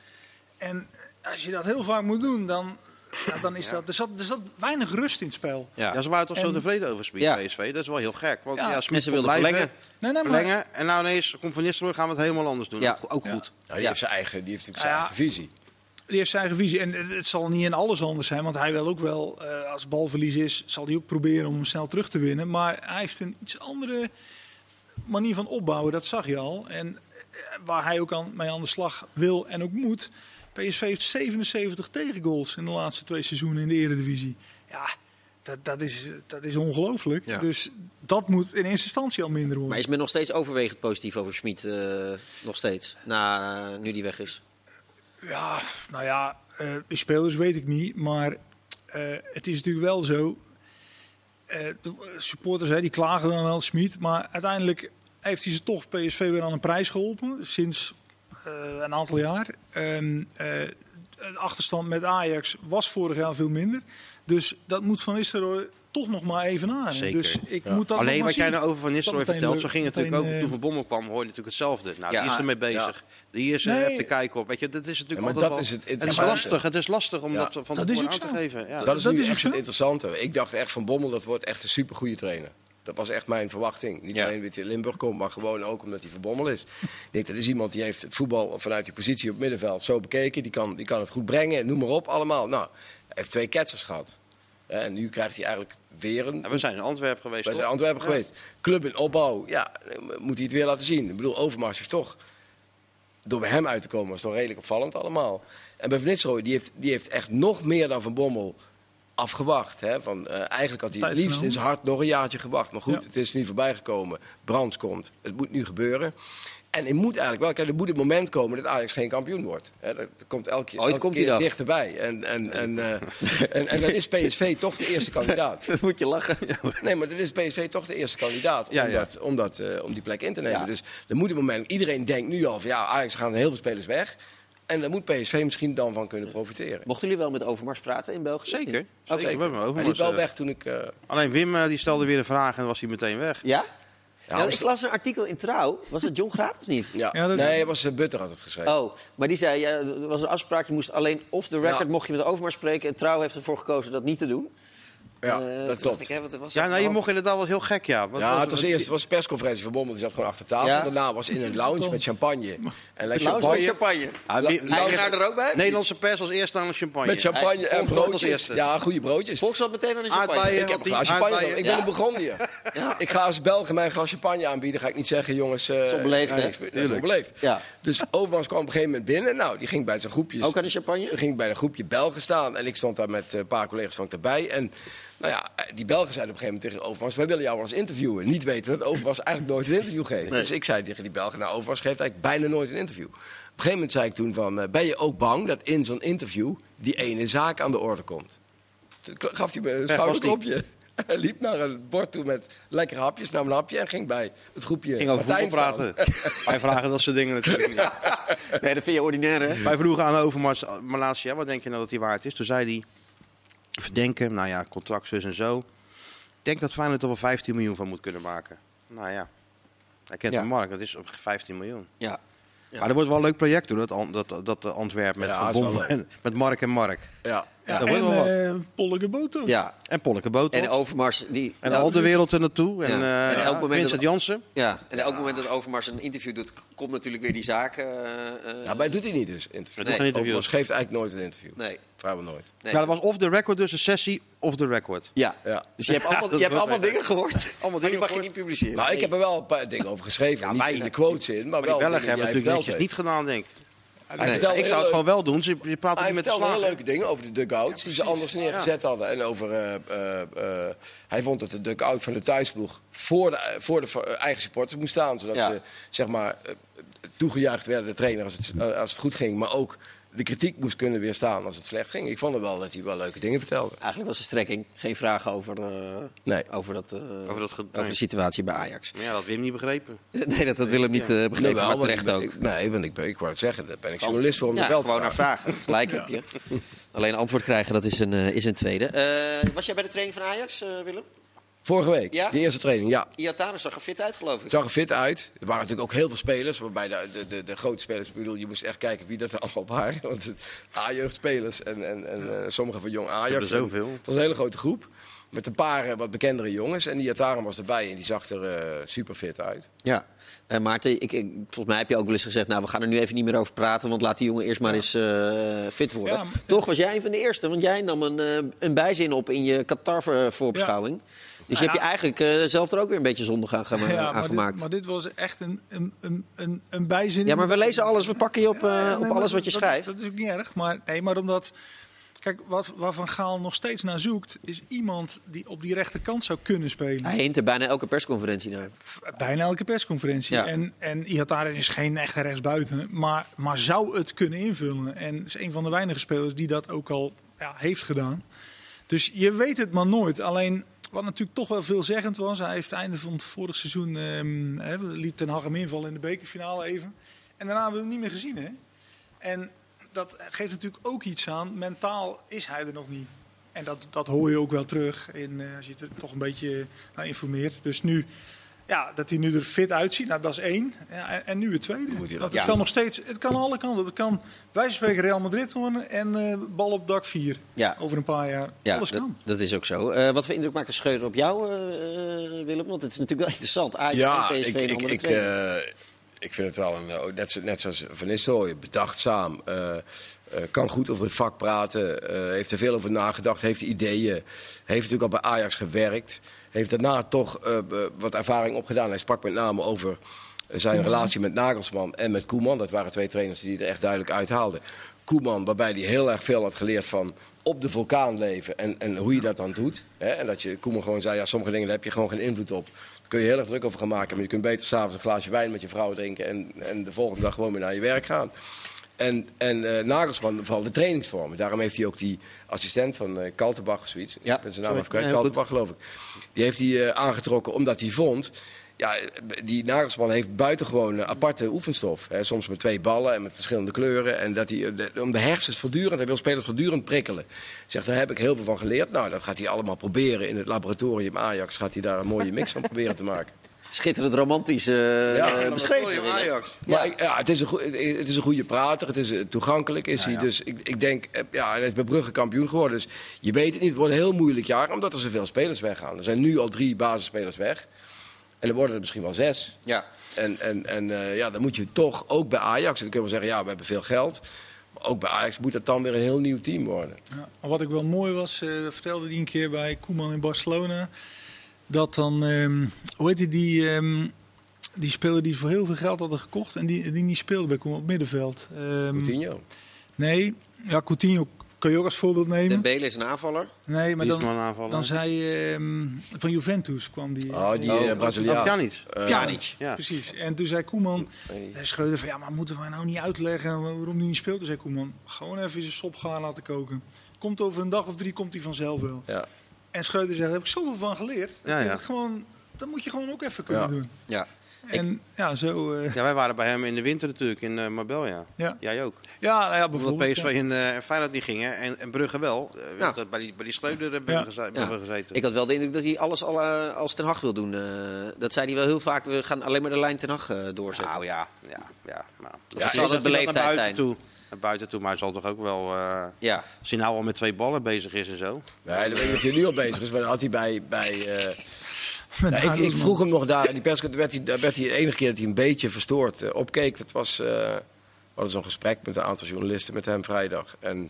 En als je dat heel vaak moet doen, dan ja, dan is dat, er, zat, er zat weinig rust in het spel. Ja. Ja, ze waren toch zo En- tevreden over Smit, Ja. PSV. Dat is wel heel gek. Want Ja, ja, en Smit ze kon wilden blijven, verlengen. Nee, nee, maar, verlengen. En nou ineens komt Van Nistelrooy, gaan we het helemaal anders doen. Ja. Ook, ook goed. Nou, die Ja. heeft zijn eigen, die heeft natuurlijk zijn Ja. eigen visie. die heeft zijn eigen visie. En het, zal niet in alles anders zijn. Want hij wil ook wel, eh, als het balverlies is, zal hij ook proberen om hem snel terug te winnen. Maar hij heeft een iets andere manier van opbouwen. Dat zag je al. En eh, waar hij ook aan, mee aan de slag wil en ook moet. PSV heeft 77 tegengoals in de laatste twee seizoenen in de Eredivisie. Ja, dat, dat is, dat is ongelooflijk. Ja. Dus dat moet in eerste instantie al minder Maar worden. is men nog steeds overwegend positief over Schmid? eh, nog steeds, na, eh, nu die weg is? Ja, nou ja, eh de spelers weet ik niet. Maar eh, het is natuurlijk wel zo. eh, de supporters hè, die klagen dan wel Smit. Maar uiteindelijk heeft hij ze toch PSV weer aan een prijs geholpen. Sinds een aantal jaar. En, eh, de achterstand met Ajax was vorig jaar veel minder. Dus dat moet Van Nistelrooy toch nog maar even aan. Zeker. Dus ik moet dat Alleen wat jij nou over Van Nistelrooy vertelt, zo ging het meteen, natuurlijk ook. eh, Toen Van Bommel kwam, hoorde je natuurlijk hetzelfde. Nou, Ja. die is ermee bezig. Die is er Nee. te kijken op. Weet je, dat is natuurlijk Ja, maar dat wel- is het het is lastig. Het is lastig om Ja. dat van Dat tevoren is aan te geven. Ja. dat is dat nu is echt zo. het interessante. Ik dacht echt van Bommel, dat wordt echt een supergoeie trainer. Dat was echt mijn verwachting. Niet Ja. alleen omdat hij in Limburg komt, maar gewoon ook omdat hij van Bommel is. Ik denk, dat is iemand die heeft het voetbal vanuit die positie op het middenveld zo bekeken. Die kan, die kan het goed brengen, noem maar op, allemaal. Nou, hij heeft twee ketsers gehad. En nu krijgt hij eigenlijk weer een... Ja, we zijn in Antwerpen geweest. Wij zijn toch? Antwerpen Ja. geweest. Club in opbouw, ja, moet hij het weer laten zien. Ik bedoel, Overmars heeft toch... Door bij hem uit te komen was toch redelijk opvallend allemaal. En bij Van Nistelrooy, die heeft, die heeft echt nog meer dan Van Bommel afgewacht. Hè? Van, eh, eigenlijk had hij het liefst in zijn hart nog een jaartje gewacht. Maar goed, Ja. het is nu voorbij gekomen. Brands komt. Het moet nu gebeuren. En het moet eigenlijk wel, kijk, er moet een moment komen dat Ajax geen kampioen wordt. Hè, dat komt elke, Ooit elke komt die keer dichterbij. En, en, en, eh, en, en dan is PSV toch de eerste kandidaat. Dat moet je lachen. Nee, maar dan is PSV toch de eerste kandidaat om, Ja, ja. Dat, om, dat, eh, om die plek in te nemen. Ja. Dus er moet een moment. Iedereen denkt nu al van ja, Ajax gaan heel veel spelers weg. En daar moet PSV misschien dan van kunnen profiteren. Mochten jullie wel met Overmars praten in België? Zeker. Zeker. We hebben hem over. Hij liep wel eh, weg toen ik. eh, Alleen Wim eh, die stelde weer een vraag en was hij meteen weg. Ja? Ja, Ja, als- ik las een artikel in Trouw. Was dat John Graat of niet? ja. Ja, dat- Nee, het was uh, Butter had het geschreven. Oh, maar die zei, ja, er was een afspraak, je moest alleen off the record Ja. mocht je met Overmars spreken. En Trouw heeft ervoor gekozen dat niet te doen. Ja, Eh, toen dat klopt. Ik, hè, wat was Ja, nou, je nou? mocht inderdaad wel heel gek, ja. Wat Ja, was het was eerst was een persconferentie van Bommel. Die zat gewoon achter tafel. Ja. Daarna was in een lounge met champagne. En la Laus met champagne. Ah, La- er ook bij? Nederlandse pers als eerste aan de champagne. Met champagne Hij- en Ongelooflijk als broodjes. eerste. Ja, goede broodjes. Volks zat meteen aan de champagne. Aardbeien. Ik heb een glas champagne. aardbeien- Ik ben Ja. een Burgondier. Ja. Ik ga als Belgen mijn glas champagne aanbieden. Ga ik niet zeggen, jongens. eh, is onbeleefd, nee, hè? is onbeleefd. Ja. Dus Overmars kwam op een gegeven moment binnen. Nou, die ging bij zijn groepjes. Ook aan de champagne? Die ging bij een groepje Belgen staan. En ik stond daar met eh, een paar collega's stond erbij. En nou ja, die Belgen zeiden op een gegeven moment tegen Overmars... wij willen jou wel eens interviewen. Niet weten dat Overmars eigenlijk nooit een interview geeft. Dus ik zei tegen die Belgen... nou, Overmars geeft eigenlijk bijna nooit een interview. Op een gegeven moment zei ik toen van... eh, ben je ook bang dat in zo'n interview die ene zaak aan de orde komt? Toen gaf hij me een schouderklopje. Hij liep naar een bord toe met lekkere hapjes, nam een hapje en ging bij het groepje ging over voetbal praten. Wij vragen dat soort dingen natuurlijk niet. Nee, dat vind je ordinair, hè? Wij vroegen aan Overmars, Malasia, wat denk je nou dat hij waard is? Toen zei hij, verdenken, nou ja, contract zus en zo. Ik denk dat Feyenoord er wel 15 miljoen van moet kunnen maken. Nou ja, hij kent Ja. de markt, dat is op 15 miljoen. Ja. Ja. Maar er wordt wel een leuk project hoor, dat, dat, dat Antwerpen met Ja, Van is wel Bommel leuk. en met Mark en Mark. Ja. Ja, dat wordt en wel wat. eh Polleke Boto. ja. En Polleke Boot. En En, Overmars, die... en nou, al de wereld er naartoe. En, Ja. eh, En elk moment Vincent dat- Jansen. Ja, en elk moment dat Overmars een interview doet, komt natuurlijk weer die zaak. eh, eh, Ja, maar doet hij niet dus. Interview. Geen interviews. Overmars geeft eigenlijk nooit een interview. Nee. Vrijwel nooit. nee. Ja, dat was off the record dus, een sessie off the record. Ja. Ja. Dus je hebt allemaal, dat je hebt allemaal dingen gehoord. Allemaal dingen die mag je niet publiceren. Nou, ik heb er wel een paar dingen over geschreven. Ja, niet in de quotes in, maar, Maar die wel Belgen dingen hebben die natuurlijk niet gedaan, denk ik. Nee. Ik zou het leuk- gewoon wel doen. Ze, je praat Hij met de vertelde heel leuke dingen over de dugout die ze anders neergezet hadden. En over, eh, eh, eh, hij vond dat de dugout van de thuisploeg voor de, voor de eigen supporters moest staan. Zodat Ja. ze zeg maar, toegejuicht werden, de trainer, als het, als het goed ging. Maar ook de kritiek moest kunnen weerstaan als het slecht ging. Ik vond er wel dat hij wel leuke dingen vertelde. Eigenlijk was de strekking geen vragen over, eh, Nee. over, dat, eh, Over dat ge- over de situatie bij Ajax. Maar ja, dat had Wim niet begrepen. Nee, dat had Willem niet eh, begrepen, Nee, maar want terecht ik ook. ik- nee, want ik, ben, ik wou het zeggen, daar ben ik journalist voor om ja, dat wel te gewoon naar vragen. Gelijk heb je. Alleen antwoord krijgen, dat is een, eh, is een tweede. Eh, was jij bij de training van Ajax, eh, Willem? Vorige week, Ja? die eerste training, ja. Iataren zag er fit uit, geloof ik. Het zag er fit uit. Er waren natuurlijk ook heel veel spelers. Waarbij de, de, de, de grote spelers, ik bedoel, je moest echt kijken wie dat er allemaal waren. Want het- A-jeugdspelers en, en, en eh, sommige van jong Ajax. zoveel. Het was een hele grote groep. Met een paar eh, wat bekendere jongens. En die Atarum was erbij en die zag er eh, super fit uit. Ja. Eh, Maarten, ik, ik, volgens mij heb je ook wel eens gezegd... nou, we gaan er nu even niet meer over praten... want laat die jongen eerst maar eens eh, fit worden. Ja, maar- Toch was jij een van de eerste, want jij nam een, eh, een bijzin op... in je Qatar-voorbeschouwing. Dus je Nou hebt je eigenlijk eh, zelf er ook weer een beetje zondig aan, gema- Ja, aan maar, dit, gemaakt. maar dit was echt een, een, een, een, een bijzin. ja, maar we lezen alles, we pakken je op, eh, op alles wat je schrijft. Dat, is ook niet erg. Maar, nee, maar omdat. Kijk, wat, waar Van Gaal nog steeds naar zoekt, is iemand die op die rechterkant zou kunnen spelen. Hij hint er bijna elke persconferentie naar. Bijna elke persconferentie. Ja. En, en Ihataren is geen echte rechtsbuiten, maar, maar zou het kunnen invullen. En is een van de weinige spelers die dat ook al ja, heeft gedaan. Dus je weet het maar nooit. Alleen, wat natuurlijk toch wel veelzeggend was, hij heeft het einde van het vorig seizoen, ehm, liet Ten Hag invallen in de bekerfinale even. En daarna hebben we hem niet meer gezien. Hè? En dat geeft natuurlijk ook iets aan. Mentaal is hij er nog niet. En dat, dat hoor je ook wel terug in, eh, als je er toch een beetje naar informeert. Dus nu, ja, dat hij nu er fit uitziet, nou, dat is één. Ja, en, en nu het tweede. Moet dat- Want het Ja. kan nog steeds, het kan alle kanten. Het kan wij spreken Real Madrid worden en eh, bal op dak 4 Ja. over een paar jaar. Ja, Alles dat, kan. dat is ook zo. Eh, wat voor indruk maakt de Scheuder op jou, eh, Willem? Want het is natuurlijk wel interessant. Ajax ja, en PSV ik, ik, ik, eh, ik vind het wel een, eh, net, zo- net zoals Van Nistelrooy, bedachtzaam. Eh, kan goed over het vak praten. eh, heeft er veel over nagedacht. Heeft ideeën. Heeft natuurlijk al bij Ajax gewerkt. Heeft daarna toch eh, wat ervaring opgedaan. Hij sprak met name over zijn relatie met Nagelsman en met Koeman. Dat waren twee trainers die er echt duidelijk uithaalden. Koeman, waarbij hij heel erg veel had geleerd van op de vulkaan leven en, en hoe je dat dan doet. Hè? En dat je Koeman gewoon zei, ja, sommige dingen daar heb je gewoon geen invloed op. Daar kun je heel erg druk over gaan maken. Maar je kunt beter s'avonds een glaasje wijn met je vrouw drinken en, en de volgende dag gewoon weer naar je werk gaan. En, en eh, Nagelsman vooral de trainingsvormen. Daarom heeft hij ook die assistent van eh Kaltenbach of zoiets. Ja, ik ben zijn naam even kwijt. Kaltenbach geloof ik. Die heeft hij eh, aangetrokken omdat hij vond... Ja, die Nagelsman heeft buitengewoon aparte oefenstof. Hè, soms met twee ballen en met verschillende kleuren. En dat hij, de- om de hersens voortdurend, hij wil spelers voortdurend prikkelen. Zegt, daar heb ik heel veel van geleerd. Nou, dat gaat hij allemaal proberen in het laboratorium Ajax. Gaat hij daar een mooie mix van proberen te maken. Schitterend romantisch eh, Ja, eh, beschreven. Ajax. Maar ik- ja, het, is een goe- het is een goede prater, het is eh, toegankelijk is hij. Dus ik, ik denk, ja, hij is bij Brugge kampioen geworden. Dus je weet het niet, het wordt een heel moeilijk jaar, omdat er zoveel spelers weggaan. Er zijn nu al drie basisspelers weg. En er worden er misschien wel zes. Ja. En, en, en eh, ja, dan moet je toch, ook bij Ajax, en dan kunnen we zeggen, ja, we hebben veel geld. Maar ook bij Ajax moet dat dan weer een heel nieuw team worden. Ja, maar wat ik wel mooi was, eh, vertelde die een keer bij Koeman in Barcelona. Dat dan, ehm, hoe heet die, die, ehm, die speler die ze voor heel veel geld hadden gekocht en die, die niet speelde bij Koeman op middenveld. Ehm, Coutinho. nee, ja, Coutinho kan je ook als voorbeeld nemen. Dembele is een aanvaller. Nee, maar dan, aanvallen. dan zei ehm, van Juventus kwam die. Oh, die eh, Braziliaan. Oh, Pjanic. Eh, Pjanic. Ja. Precies. En toen zei Koeman, nee. hij Schreuder van ja, maar moeten we nou niet uitleggen waarom hij niet speelt? Toen zei Koeman, gewoon even zijn sop gaan laten koken. Komt over een dag of drie, komt hij vanzelf wel. Ja. En Schreuder zegt, daar heb ik zoveel van geleerd. Ja, ja. Dat, Gewoon, dat moet je gewoon ook even kunnen Ja. doen. Ja. En ja, zo. eh, Ja, wij waren bij hem in de winter natuurlijk, in eh Marbella. ja. Jij ook. Ja, nou ja, Omdat bijvoorbeeld. PSV ja. en eh, Feyenoord niet gingen en, en Brugge wel. Eh, Ja. dat bij, die, bij die Schreuder hebben Ja. we Ja. gezeten. Ik had wel de indruk dat hij alles al, als Ten Hag wil doen. eh. dat zei hij wel heel vaak. We gaan alleen maar de lijn Ten Hag eh, doorzetten. Nou ja, ja, ja. Maar, ja, zal is het beleefdheid zijn. Toe, naar buiten toe, maar hij zal toch ook wel... eh Ja. als hij nou al met twee ballen bezig is en zo. Nee, dat weet ik dat hij nu al bezig is, maar dat had hij bij... bij eh, Ja, ik, ik vroeg hem nog daar, in die persconferentie, werd hij, daar werd hij de enige keer dat hij een beetje verstoord eh, opkeek. Dat was, eh, we hadden zo'n gesprek met een aantal journalisten met hem vrijdag. En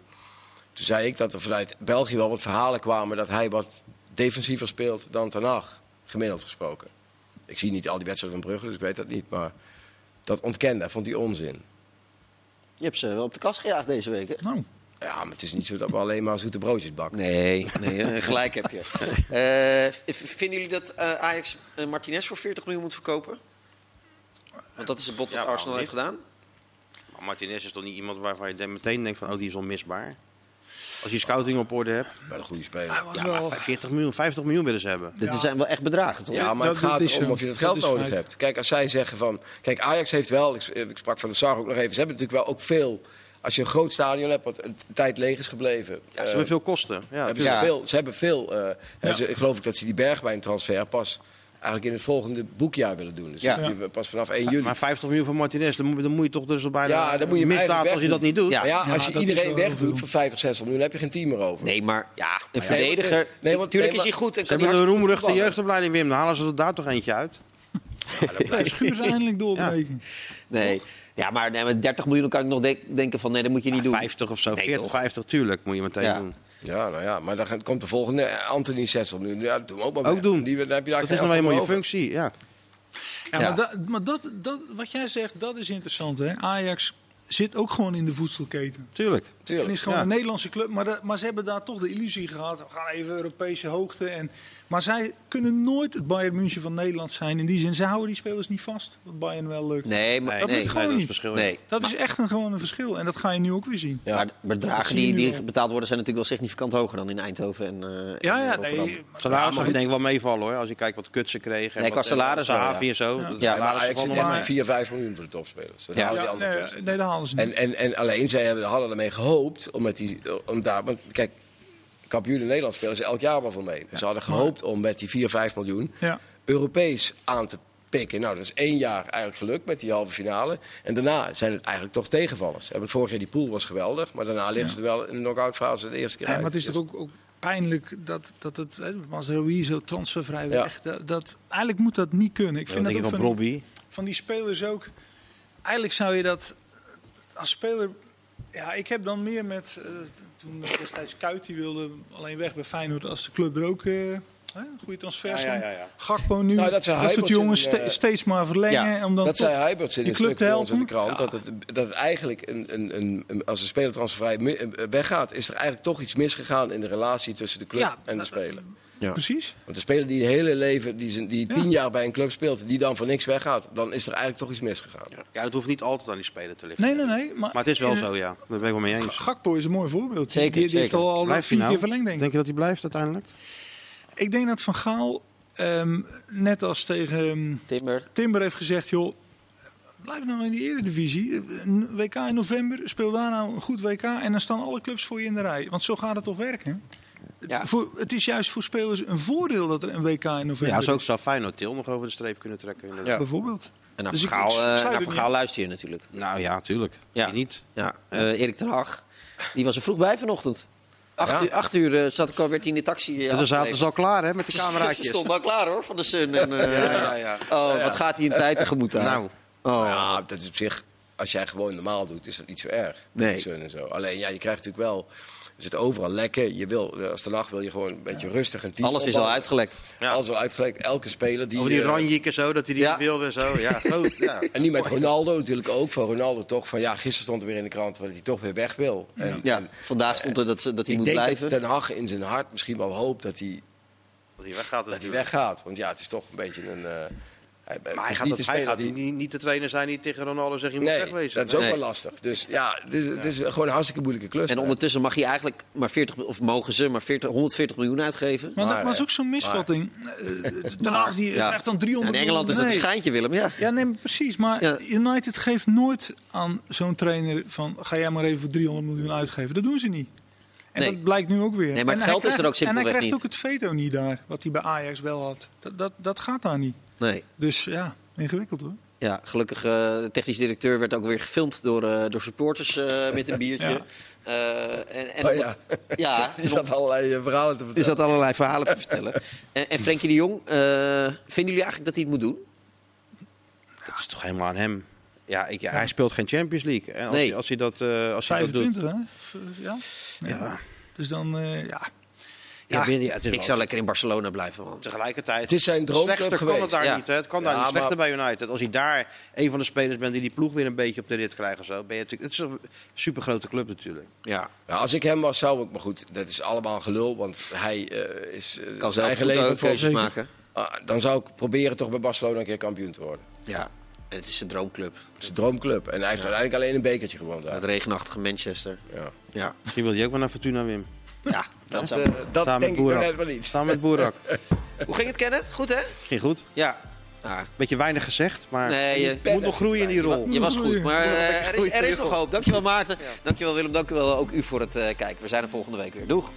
toen zei ik dat er vanuit België wel wat verhalen kwamen dat hij wat defensiever speelt dan Ten Hag, gemiddeld gesproken. Ik zie niet al die wedstrijden van Brugge, dus ik weet dat niet, maar dat ontkende hij, vond hij onzin. Je hebt ze wel op de kast gejaagd deze week. Hè? Nou, Ja, maar het is niet zo dat we alleen maar zoete broodjes bakken. Nee, nee gelijk heb je. Eh, vinden jullie dat eh, Ajax eh, Martinez voor 40 miljoen moet verkopen? Want dat is het bod dat Ja, Arsenal heeft gedaan. Maar Martinez is toch niet iemand waarvan je dan meteen denkt van, oh die is onmisbaar. Als je scouting op orde hebt. Bij de goede speler. hij was Ja, wel. maar 40 miljoen, 50 miljoen willen ze hebben. Dit Ja. zijn wel echt bedragen, toch? Ja, maar Dat- het gaat dat zo. of je dat Dat geld nodig feit. hebt. Kijk, als zij zeggen van... Kijk, Ajax heeft wel... Ik, ik sprak van de Sar ook nog even. Ze hebben natuurlijk wel ook veel als je een groot stadion hebt wat een tijd leeg is gebleven. Ja, ze eh, hebben veel kosten. Ja, hebben Ja. ze, veel, ze hebben veel. eh, ze- ik geloof ook dat ze die bergwijntransfer pas eigenlijk in het volgende boekjaar willen doen. Dus Ja. pas vanaf 1 juli. Maar 50 miljoen van Martinez, dan moet, dan moet je toch dus al bijna Ja, dan moet je misdaad als je dat niet doet. Ja. Maar ja, Ja, als je iedereen wegdoet voor 50, 60 miljoen, heb je geen team meer over. Nee, maar ja, een ja, verdediger. nee, want- Natuurlijk nee, is hij goed en Ze hebben de hartstikke roemruchte jeugdopleiding, Wim. Dan halen ze er daar toch eentje uit. Ja, Schuurs eindelijk doorbreken. Nee. Ja, maar, nee, met 30 miljoen kan ik nog denk- denken van nee, dat moet je niet doen. 50 of zo, Nee, 40, toch? 50, tuurlijk moet je meteen Ja. doen. Ja, nou ja, maar dan gaat- komt de volgende eh, Anthony Sessel nu. Ja, doe hem ook maar Ook doen. Die, dan heb je daar Dat is nou eenmaal je over. functie, ja. Ja, Ja. maar, dat, maar dat, dat, wat jij zegt, dat is interessant. Hè? Ajax zit ook gewoon in de voedselketen. Tuurlijk. En Tuurlijk. is gewoon Ja. een Nederlandse club. Maar, maar ze hebben daar toch de illusie gehad. We gaan even Europese hoogte. En, maar zij kunnen nooit het Bayern München van Nederland zijn. In die zin, ze houden die spelers niet vast. Wat Bayern wel lukt. Nee, maar dat nee. gewoon dat is niet. het verschil. nee. Dat is echt een, gewoon een verschil. En dat ga je nu ook weer zien. Ja. Maar de bedragen die, die al. betaald worden zijn natuurlijk wel significant hoger dan in Eindhoven en, eh, Ja, en ja, Rotterdam. nee. Salaris mag ik denk ik wel meevallen hoor. Als je kijkt wat kut ze kregen. Nee, qua salaris ja. en zo. Ja. Maar Ajax zit vallen echt nog met mee. 4, 5 miljoen voor de topspelers. Dat Ja. nee, dat halen ze niet. En, en, en alleen zij hebben, hadden ermee gehoopt om met die, om daar, want kijk, kampioen in Nederland spelen ze elk jaar wel voor mee. Ze hadden gehoopt om met die 4, 5 miljoen ja. Europees aan te pikken. Nou, dat is één jaar eigenlijk gelukt met die halve finale. En daarna zijn het eigenlijk toch tegenvallers. En vorig jaar die pool was geweldig, maar daarna liggen ze er wel in de knock-out fase de eerste keer Ja, uit. maar het is Dus- toch ook, ook pijnlijk dat, dat het, hè, Mazraoui zo transfervrij Ja. weg, dat, dat, eigenlijk moet dat niet kunnen. Ik vind dat je ook van van die spelers ook, eigenlijk zou je dat als speler, ja, ik heb dan meer met, eh, t- toen destijds Kuit, die wilde alleen weg bij Feyenoord als de club er ook... eh, een goede transfer. Ja, ja, ja, ja. Gakpo nu, Nou, dat zei soort jongens in, eh, steeds maar verlengen. Ja, om dan dat zei Huiberts in die club stuk te in de krant. Ja. Dat, het, dat het eigenlijk een, een, een, een- als een speler transfervrij weggaat, is er eigenlijk toch iets misgegaan in de relatie tussen de club Ja, en de dat- speler. Precies. Want de speler die het hele leven, die, zijn- die Ja. tien jaar bij een club speelt, die dan voor niks weggaat, dan is er eigenlijk toch iets misgegaan. Ja, dat hoeft niet altijd aan die speler te liggen. Nee, nee, nee. Maar, Maar het is wel eh, zo, ja. Daar ben ik wel mee eens. Gakpo is een mooi voorbeeld. Zeker, die, die heeft al, al Blijft hij vier nou? keer verlengd, denk ik. Denk je dat hij blijft uiteindelijk? Ik denk dat Van Gaal, ehm, net als tegen ehm, Timber. Timber heeft gezegd... joh, blijf nou in die eredivisie. WK in november, speel daar nou een goed WK... en dan staan alle clubs voor je in de rij. Want zo gaat het toch werken? Ja. voor, het is juist voor spelers een voordeel dat er een WK in november Ja, zo is. zou Feyenoord Til nog over de streep kunnen trekken. inderdaad. Ja. Bijvoorbeeld. En naar Dus Vergaal, eh, sluit naar Vergaal luister je natuurlijk. Nou ja, tuurlijk. Ja. Niet? Ja, eh, Erik ten Hag, die was er vroeg bij vanochtend. Acht Ja. uur, acht uur eh, zat ik al, werd hij in de taxi. eh, En dan zaten ze al klaar hè, met de Ze cameraatjes. stonden al klaar hoor, van de Sun. En, eh, Ja, ja, ja. Oh, wat gaat hij in tijd tegemoet aan? Nou, oh. Ja, dat is op zich, als jij gewoon normaal doet, is dat niet zo erg. Nee. Sun En zo. Alleen ja, je krijgt natuurlijk wel, zit overal lekker. Je wil, als de nacht wil je gewoon een beetje rustig en team Alles is al uitgelekt. Ja. Alles al uitgelekt. Elke speler die. over die eh, Ranjik en zo, dat hij die Ja. niet wilde en zo. Ja, groot. Ja. En nu met Ronaldo natuurlijk ook. Van Ronaldo toch van ja, gisteren stond er weer in de krant dat hij toch weer weg wil. En, Ja, en vandaag stond er dat, ze- dat hij ik moet denk blijven. dat Ten Hag in zijn hart misschien wel hoopt dat hij, Dat hij weggaat. dat hij weggaat. Want ja, het is toch een beetje een. eh, hij, Maar gaat, niet dat, hij gaat die. niet, niet de trainer zijn die tegen Ronaldo zegt je moet Nee, wegwezen. dat is ook Nee. wel lastig. Dus ja, het is, het is gewoon een hartstikke moeilijke klus. En ondertussen mag hij eigenlijk maar 40, of mogen ze maar 40, 140 miljoen uitgeven. Maar, Maar, dat was eh, ook zo'n misvatting. Eh, Ten die Ja. krijgt dan En 300 in Engeland is dat een schijntje, Willem. Ja. Ja, nee, maar precies. Maar Ja. United geeft nooit aan zo'n trainer van... ga jij maar even voor 300 miljoen uitgeven. Dat doen ze niet. En Nee. dat blijkt nu ook weer. Nee, maar het En hij geld is er krijgt- ook simpelweg En hij krijgt niet. ook het veto niet daar, wat hij bij Ajax wel had. Dat, dat, dat gaat daar niet. Nee. Dus ja, ingewikkeld hoor. Ja, gelukkig, eh, de technisch directeur werd ook weer gefilmd door, eh, door supporters eh, met een biertje. Ja. Eh, en, en Oh, ja. het- ja, Er zat allerlei verhalen te er vertellen. zat allerlei verhalen te vertellen. En, en Frenkie de Jong, eh, vinden jullie eigenlijk dat hij het moet doen? Dat is toch helemaal aan hem. Ja, ik, ja, hij speelt geen Champions League. En als, Nee. hij, als hij dat, eh, als hij dat doet. 25 hè? Ja? ja. Ja. Dus dan, eh, ja. Ja, Ja, ben je- het is Ik zou lekker in Barcelona blijven. Want... Tegelijkertijd. Het is zijn droomclub Slechter kan het daar Ja. niet. Hè? Het kan daar niet slechter maar- bij United. Als hij daar een van de spelers bent die die ploeg weer een beetje op de rit krijgt. of Zo, ben je natuurlijk, het is een super grote club natuurlijk. Ja, Ja, als ik hem was, zou ik... Maar goed, dat is allemaal gelul. Want hij eh, is eh, kan zijn zelf eigen leven ook keuzes maken. Ah, dan zou ik proberen toch bij Barcelona een keer kampioen te worden. Ja, en het is een droomclub. Het is een droomclub. En hij heeft uiteindelijk alleen een bekertje gewonnen daar. Het regenachtige Manchester. Ja. Ja, Misschien wil hij ook wel naar Fortuna, Wim. ja dat zou... dat Samen denk met ik net wel niet. Samen met Boerak. Hoe ging het, Kenneth? Goed, hè? Ging goed. Ja. Ah. Beetje weinig gezegd, maar Nee, je- je moet nog groeien in die rol. Je was goed, maar eh, er is, er is nog hoop. Dankjewel Maarten, dankjewel Willem, dankjewel ook u voor het eh, kijken. We zijn er volgende week weer. Doeg!